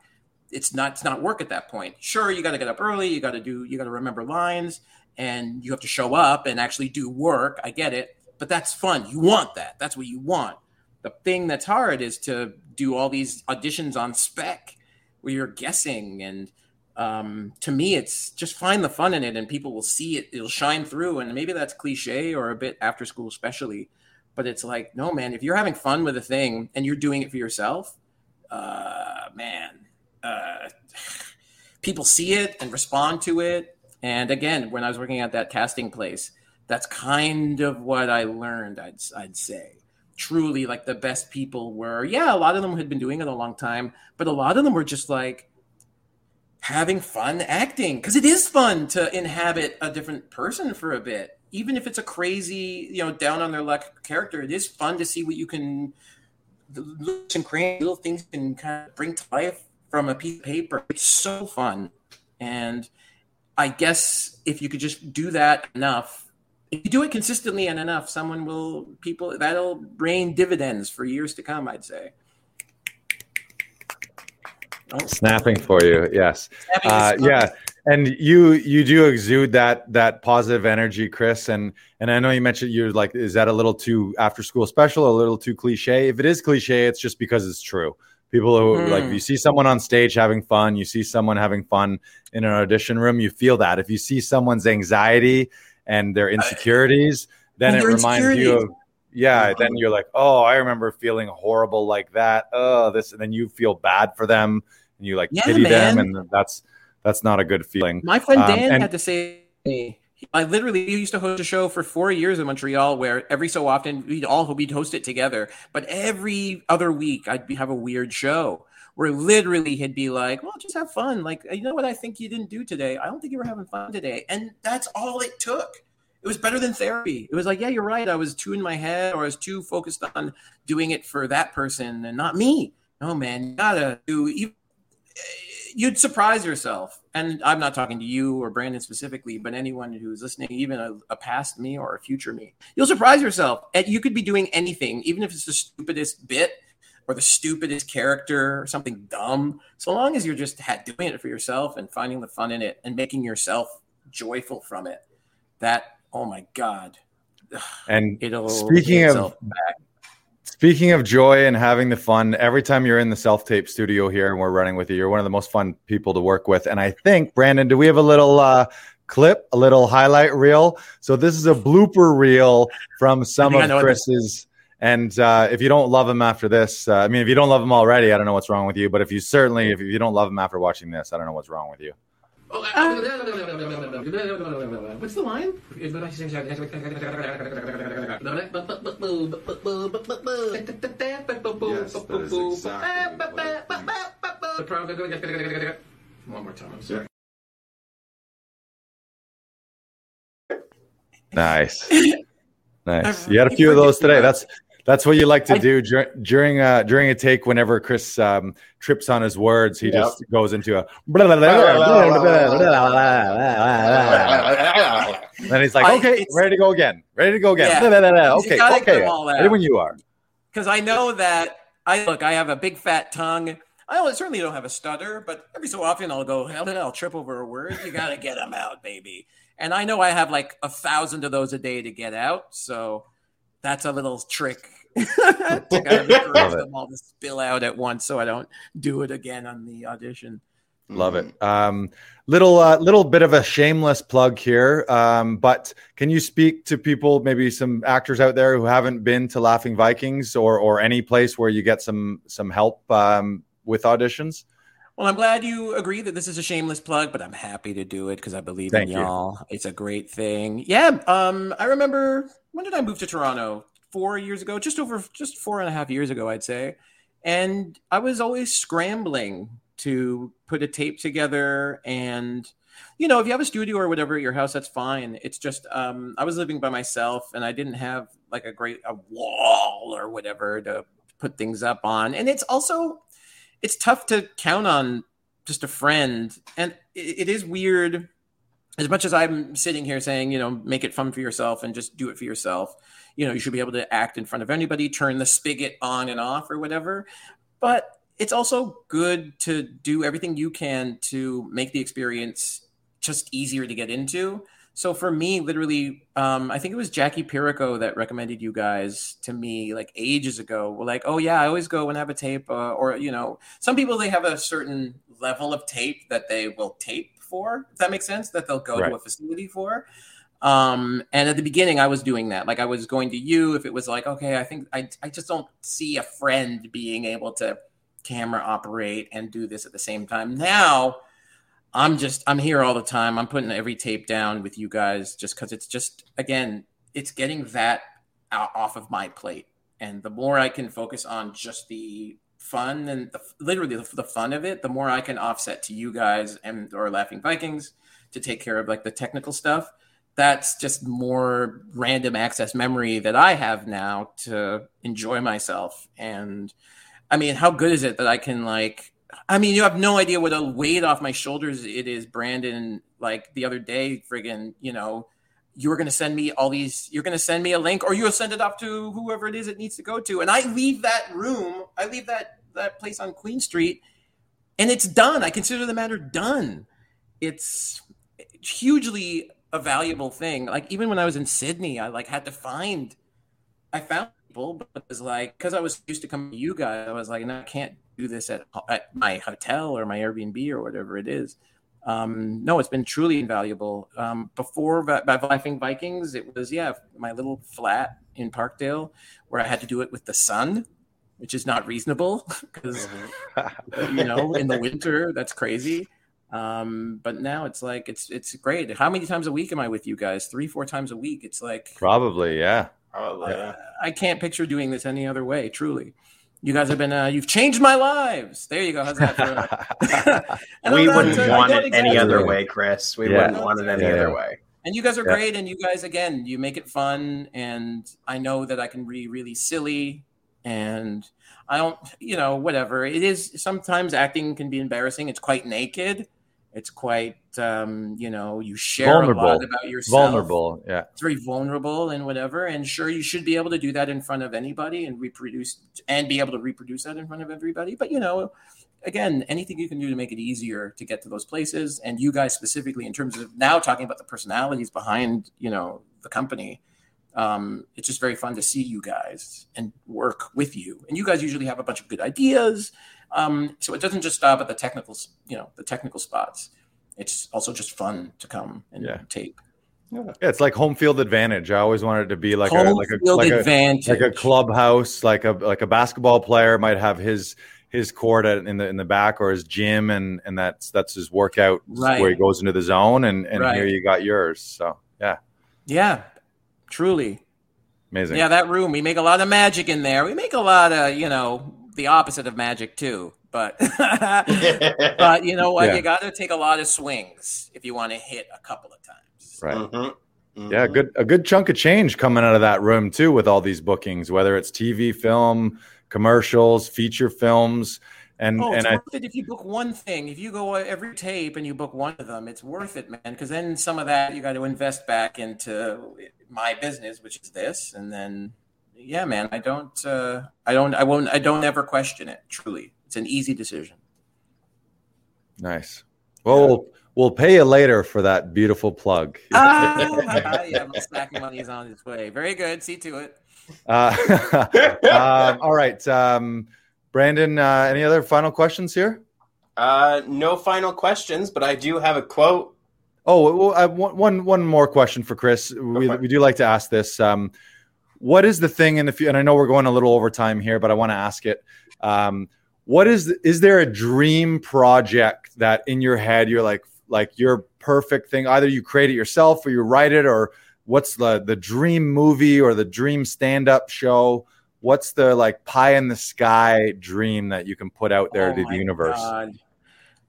It's not, it's not work at that point. Sure, you got to get up early. You got to do, you got to remember lines and you have to show up and actually do work. I get it, but that's fun. You want that. That's what you want the thing that's hard is to do all these auditions on spec where you're guessing and um, to me it's just find the fun in it and people will see it it'll shine through and maybe that's cliche or a bit after school especially but it's like no man if you're having fun with a thing and you're doing it for yourself uh, man uh, people see it and respond to it and again when i was working at that casting place that's kind of what i learned i'd, I'd say truly like the best people were. Yeah a lot of them had been doing it a long time but a lot of them were just like having fun acting. Because it is fun to inhabit a different person for a bit. Even if it's a crazy you know down on their luck character it is fun to see what you can looks and crazy little things can kind of bring to life from a piece of paper. It's so fun. And i guess if you could just do that enough you do it consistently and enough, someone will people that'll rain dividends for years to come. I'd say. Oh. Snapping for you, yes, uh, yeah, and you you do exude that that positive energy, Chris, and and I know you mentioned you're like, is that a little too after school special, a little too cliche? If it is cliche, it's just because it's true. People who mm. like, you see someone on stage having fun, you see someone having fun in an audition room, you feel that. If you see someone's anxiety and their insecurities, then it reminds you of yeah, then you're like, oh, I remember feeling horrible like that. Oh, this, and then you feel bad for them, and you like yeah, pity man. them, and that's that's not a good feeling. My friend um, Dan um, and, had to say, I literally used to host a show for four years in Montreal, where every so often we'd all we'd host it together, but every other week I'd be, have a weird show where literally he'd be like, "Well, just have fun." Like, you know what I think you didn't do today? I don't think you were having fun today, and that's all it took. It was better than therapy. It was like, yeah, you're right. I was too in my head, or I was too focused on doing it for that person and not me. No, man, you gotta do. You, you'd surprise yourself. And I'm not talking to you or Brandon specifically, but anyone who's listening, even a, a, past me or a future me, you'll surprise yourself. And you could be doing anything, even if it's the stupidest bit or the stupidest character or something dumb, so long as you're just doing it for yourself and finding the fun in it and making yourself joyful from it, that oh my god! And It'll speaking of back. speaking of joy and having the fun, every time you're in the self tape studio here and we're running with you, you're one of the most fun people to work with. And I think Brandon, do we have a little? Uh, clip, a little highlight reel. So this is a blooper reel from some of Chris's and uh, if you don't love him after this, uh, I mean, if you don't love him already, I don't know what's wrong with you. But if you certainly, if you don't love him after watching this, I don't know what's wrong with you. what's the line? Yes, that is exactly One more time. Sorry. Nice. Nice. You had a few of those today. That's that's what you like to do dur- during uh, during a take. Whenever Chris um, trips on his words, he yep. just goes into a. and he's like, "Okay, ready to go again. Ready to go again. Yeah. Okay, okay. Ready when you are." Because I know that I look. I have a big fat tongue. I certainly don't have a stutter, but every so often I'll go, hell, I'll trip over a word. You got to get them out, baby. And I know I have like a thousand of those a day to get out. So that's a little trick to kind of them all to spill out at once so I don't do it again on the audition. Love it. Um, little uh, little bit of a shameless plug here, um, but can you speak to people, maybe some actors out there who haven't been to Laughing Vikings or or any place where you get some some help um, with auditions? Well, I'm glad you agree that this is a shameless plug, but I'm happy to do it because I believe Thank in y'all. You. It's a great thing. Yeah. Um, I remember when did I move to Toronto? four years ago, just over just four and a half years ago, I'd say. And I was always scrambling to put a tape together and you know if you have a studio or whatever at your house that's fine it's just um, i was living by myself and i didn't have like a great a wall or whatever to put things up on and it's also it's tough to count on just a friend and it, it is weird as much as i'm sitting here saying you know make it fun for yourself and just do it for yourself you know you should be able to act in front of anybody turn the spigot on and off or whatever but it's also good to do everything you can to make the experience just easier to get into. So for me, literally, um, I think it was Jackie Pirico that recommended you guys to me like ages ago. We're like, oh yeah, I always go and have a tape, uh, or you know, some people they have a certain level of tape that they will tape for. If that makes sense, that they'll go right. to a facility for. Um, and at the beginning, I was doing that. Like I was going to you if it was like, okay, I think I I just don't see a friend being able to camera operate and do this at the same time. Now I'm just I'm here all the time. I'm putting every tape down with you guys just because it's just again it's getting that off of my plate, and the more I can focus on just the fun and the, literally the, the fun of it, the more I can offset to you guys and or Laughing Vikings to take care of like the technical stuff. That's just more random access memory that I have now to enjoy myself and I mean, how good is it that I can like? I mean, you have no idea what a weight off my shoulders it is, Brandon. Like the other day, friggin', you know, you were going to send me all these. You're going to send me a link, or you'll send it off to whoever it is it needs to go to, and I leave that room. I leave that that place on Queen Street, and it's done. I consider the matter done. It's hugely a valuable thing. Like even when I was in Sydney, I like had to find. I found people, but it was like because I was used to coming to you guys, I was like, no, I can't do this at, at my hotel or my Airbnb or whatever it is. Um, no, it's been truly invaluable. Um, before by, by Laughing Vikings, it was yeah, my little flat in Parkdale where I had to do it with the sun, which is not reasonable because you know in the winter that's crazy. Um, but now it's like it's it's great. How many times a week am I with you guys? Three, four times a week. It's like probably yeah. Probably. Yeah. I can't picture doing this any other way. Truly, you guys have been. Uh, you've changed my lives. There you go. How's that? For, we wouldn't uh, want it any other way, Chris. We yeah. wouldn't want it any yeah. other way. And you guys are yeah. great. And you guys, again, you make it fun. And I know that I can be really silly. And I don't, you know, whatever. It is sometimes acting can be embarrassing. It's quite naked. It's quite, um, you know, you share vulnerable. a lot about yourself. Vulnerable, yeah. It's very vulnerable and whatever. And sure, you should be able to do that in front of anybody and reproduce and be able to reproduce that in front of everybody. But you know, again, anything you can do to make it easier to get to those places. And you guys specifically, in terms of now talking about the personalities behind, you know, the company. Um, it's just very fun to see you guys and work with you. And you guys usually have a bunch of good ideas um, so it doesn't just stop at the technical, you know, the technical spots. It's also just fun to come and yeah. tape. Yeah. yeah. it's like home field advantage. I always wanted to be like home a like a like advantage. a like a clubhouse, like a like a basketball player might have his his court in the in the back or his gym, and and that's that's his workout right. where he goes into the zone, and and right. here you got yours. So yeah, yeah, truly amazing. Yeah, that room we make a lot of magic in there. We make a lot of you know the opposite of magic too. But but you know what? Yeah. You got to take a lot of swings if you want to hit a couple of times. Right. Mm-hmm. Mm-hmm. Yeah, good a good chunk of change coming out of that room too with all these bookings, whether it's TV, film, commercials, feature films. And, oh, and I, worth it if you book one thing. If you go every tape and you book one of them, it's worth it, man. Because then some of that you got to invest back into my business, which is this, and then yeah, man, I don't, uh, I don't, I won't, I don't ever question it. Truly, it's an easy decision. Nice. Well, yeah. we'll, we'll pay you later for that beautiful plug. ah, yeah, stacking money is on its way. Very good. See to it. Uh, um, all right, um, Brandon. Uh, any other final questions here? Uh, no final questions, but I do have a quote. Oh, well, I, one one more question for Chris. We, we do like to ask this. Um, what is the thing? in the you, and I know we're going a little over time here, but I want to ask it. Um, what is the, is there a dream project that in your head you're like like your perfect thing? Either you create it yourself or you write it, or what's the the dream movie or the dream stand up show? What's the like pie in the sky dream that you can put out there Oh to the universe? God.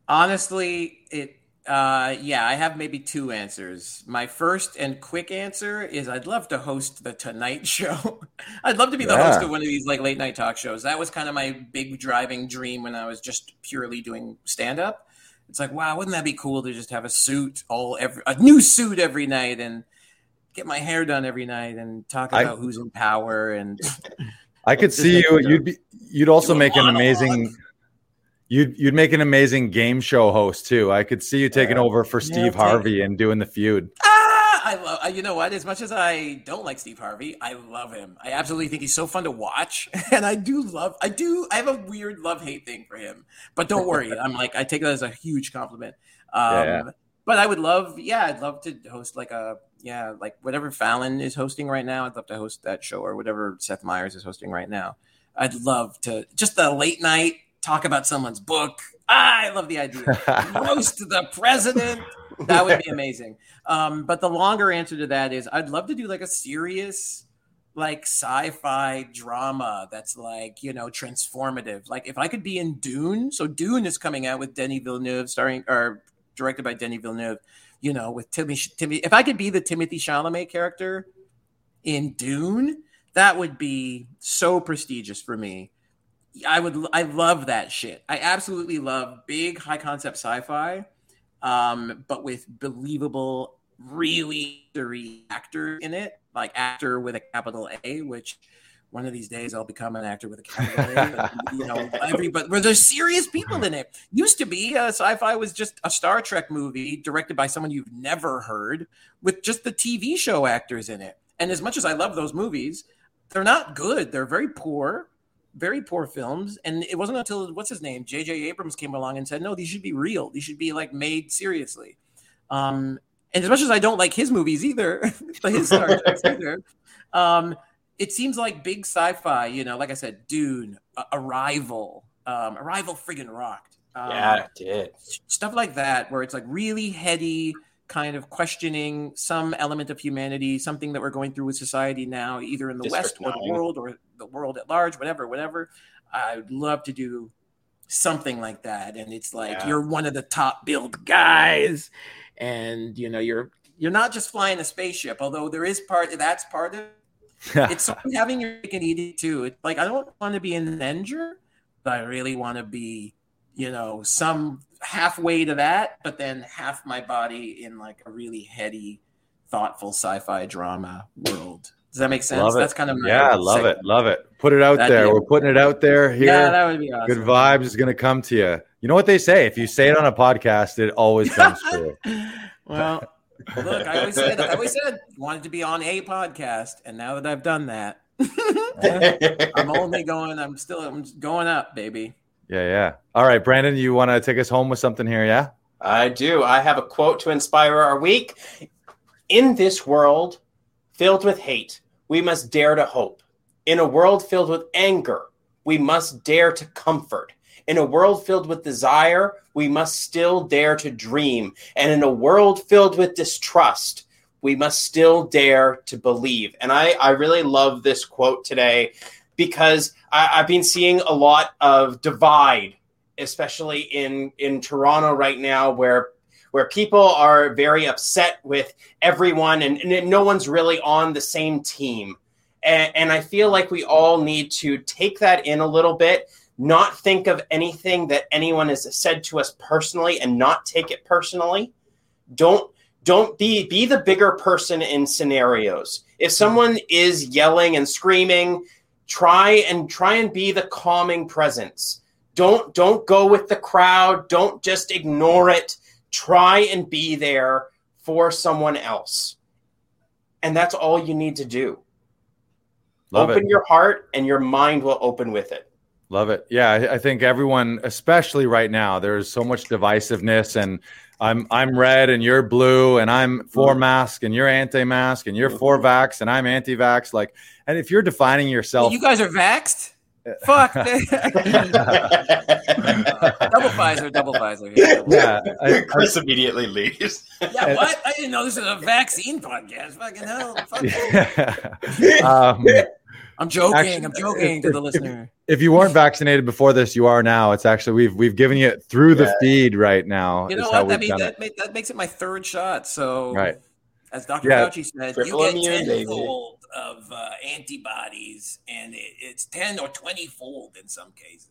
Honestly, it uh yeah, I have maybe two answers. My first and quick answer is I'd love to host the Tonight Show. I'd love to be the host of one of these like late night talk shows. That was kind of my big driving dream when I was just purely doing stand up. It's like, wow, wouldn't that be cool to just have a suit all every a new suit every night and get my hair done every night and talk I- about who's in power and I could see you. You'd be. You'd also make an amazing. You'd you'd make an amazing game show host too. I could see you taking Yeah. over for Steve I'll Harvey and doing the feud. Ah, I love. You know what? As much as I don't like Steve Harvey, I love him. I absolutely think he's so fun to watch, and I do love. I do. I have a weird love hate thing for him, but don't worry. I'm like I take that as a huge compliment. Um, Yeah, yeah. But I would love. Yeah, I'd love to host like a yeah like whatever Fallon is hosting right now. I'd love to host that show or whatever Seth Meyers is hosting right now. I'd love to just the late night talk about someone's book. I love the idea roast the president. That would be amazing. Um, but the longer answer to that is I'd love to do like a serious, like sci-fi drama that's like, you know, transformative. Like if I could be in Dune, so Dune is coming out with Denis Villeneuve, starring or directed by Denis Villeneuve, you know, with Timmy Timmy if I could be the Timothy Chalamet character in Dune, that would be so prestigious for me. I would I love that shit. I absolutely love big high concept sci-fi, um, but with believable, really actor in it, like actor with a capital A, which one of these days I'll become an actor with a capital A. you know, every but where there's serious people in it. Used to be uh, sci-fi was just a Star Trek movie directed by someone you've never heard with just the TV show actors in it. And as much as I love those movies, they're not good. They're very poor, very poor films. And it wasn't until what's his name, J.J. Abrams, came along and said, "No, these should be real. These should be like made seriously." Um, and as much as I don't like his movies either, but his Star Trek either, um, it seems like big sci-fi. You know, like I said, Dune, uh, Arrival, um, Arrival, friggin' rocked. Um, yeah, it did. stuff like that where it's like really heady kind of questioning some element of humanity something that we're going through with society now either in the District west or the world or the world at large whatever whatever. I'd love to do something like that. And it's like Yeah. you're one of the top billed guys. And you know you're you're not just flying a spaceship although there is part that's part of it's sort of having your cake and eat it too. It's like I don't want to be an Avenger, but I really want to be, you know, some halfway to that, but then half my body in like a really heady, thoughtful sci-fi drama world. Does that make sense? That's kind of my yeah, love it, love it. Put it out That'd there. We're putting it out there here. Yeah, that would be awesome. Good vibes is going to come to you. You know what they say? If you say it on a podcast, it always comes true. well, look, I always said I always said wanted to be on a podcast, and now that I've done that, I'm only going. I'm still I'm going up, baby. Yeah, yeah. All right, Brandon, you want to take us home with something here? Yeah. I do. I have a quote to inspire our week. In this world filled with hate, we must dare to hope. In a world filled with anger, we must dare to comfort. In a world filled with desire, we must still dare to dream. And in a world filled with distrust, we must still dare to believe. And I, I really love this quote today because I, I've been seeing a lot of divide especially in in Toronto right now, where where people are very upset with everyone, and, and no one's really on the same team. And, and I feel like we all need to take that in a little bit, not think of anything that anyone has said to us personally, and not take it personally. Don't don't be be the bigger person in scenarios. If someone is yelling and screaming, try and try and be the calming presence. Don't don't go with the crowd. Don't just ignore it. Try and be there for someone else. And that's all you need to do. Love open it. your heart and your mind will open with it. Love it. Yeah, I, I think everyone, especially right now, there's so much divisiveness, and I'm I'm red and you're blue, and I'm for Mm-hmm. mask and you're anti-mask, and you're for vax and I'm anti-vax. Like, and if you're defining yourself, You guys are vaxxed? Fuck. double Pfizer, double Pfizer. Yeah, double Yeah, I, Chris immediately leaves. Yeah, what? I didn't know this was a vaccine podcast. Fucking hell. Fuck you. I- um, I'm joking. Actually, I'm joking to the listener. if you weren't vaccinated before this, you are now. It's actually we've we've given you it through the Yeah. feed right now. You know what? That, we've mean, that, ma- that makes it my third shot. So, Right. as Dr. Yeah. Fauci said, Triple you get immune, baby. tenfold of uh, antibodies, and it, it's 10 or 20 fold in some cases.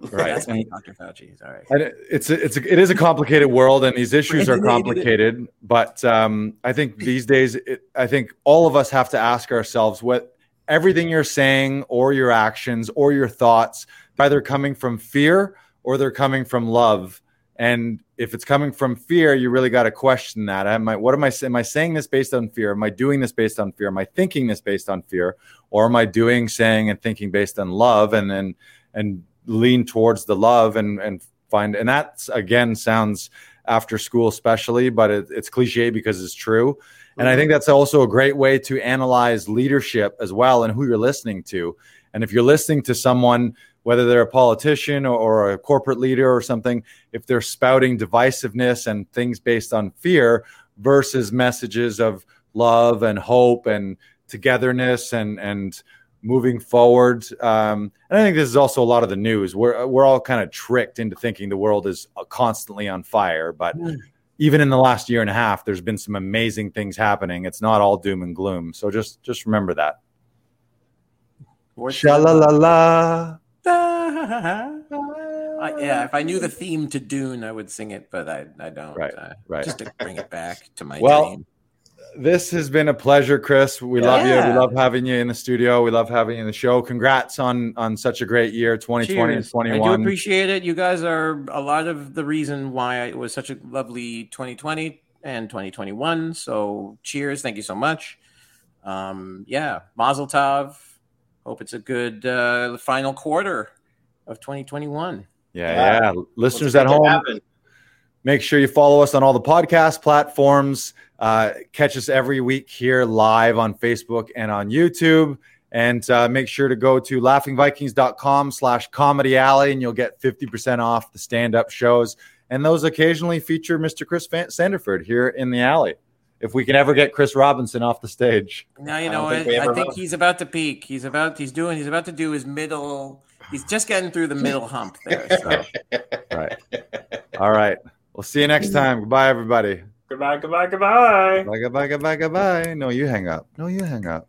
Right. That's And- me, Dr. Fauci. Sorry. And it- it's a, it's a, it is a complicated world, and these issues are complicated. But um, I think these days, it, I think all of us have to ask ourselves what everything you're saying, or your actions, or your thoughts, either coming from fear or they're coming from love. And if it's coming from fear, you really got to question that. Am I, what am I saying? Am I saying this based on fear? Am I doing this based on fear? Am I thinking this based on fear? Or am I doing, saying, and thinking based on love? And then, and lean towards the love and and find and that's again sounds after school especially but it, it's cliche because it's true and i think that's also a great way to analyze leadership as well and who you're listening to and if you're listening to someone whether they're a politician or, a corporate leader or something if they're spouting divisiveness and things based on fear versus messages of love and hope and togetherness and and moving forward. Um, and I think this is also a lot of the news. We're we're all kind of tricked into thinking the world is constantly on fire, but. Even in the last year and a half, there's been some amazing things happening. It's not all doom and gloom. So just just remember that. Sha-la-la-la. Uh, yeah, if I knew the theme to Dune, I would sing it, but I, I don't. Right, uh, right. Just to bring it back to my Well, dream. This has been a pleasure, Chris. We love you. We love having you in the studio. We love having you in the show. Congrats on on such a great year, 2020 and Cheers. I do appreciate it. You guys are a lot of the reason why it was such a lovely 2020 and 2021. So cheers. Thank you so much. Um, yeah, Mazel Tov. Hope it's a good uh, final quarter of 2021. Yeah, Yeah. yeah. Listeners at home, happen. Make sure you follow us on all the podcast platforms. Uh, catch us every week here live on Facebook and on YouTube. And uh, make sure to go to laughingvikings.com slash comedy alley and you'll get 50% off the stand up shows. And those occasionally feature Mr. Chris Van- Sandiford here in the alley. If we can ever get Chris Robinson off the stage. Now you know don't think what? I think he's about to peak. He's about he's doing he's about to do his middle. He's just getting through the middle hump there. So Right. All right. We'll see you next time. Goodbye, everybody. Goodbye, goodbye, goodbye. Bye, goodbye, goodbye, goodbye. No, you hang up. No, you hang up.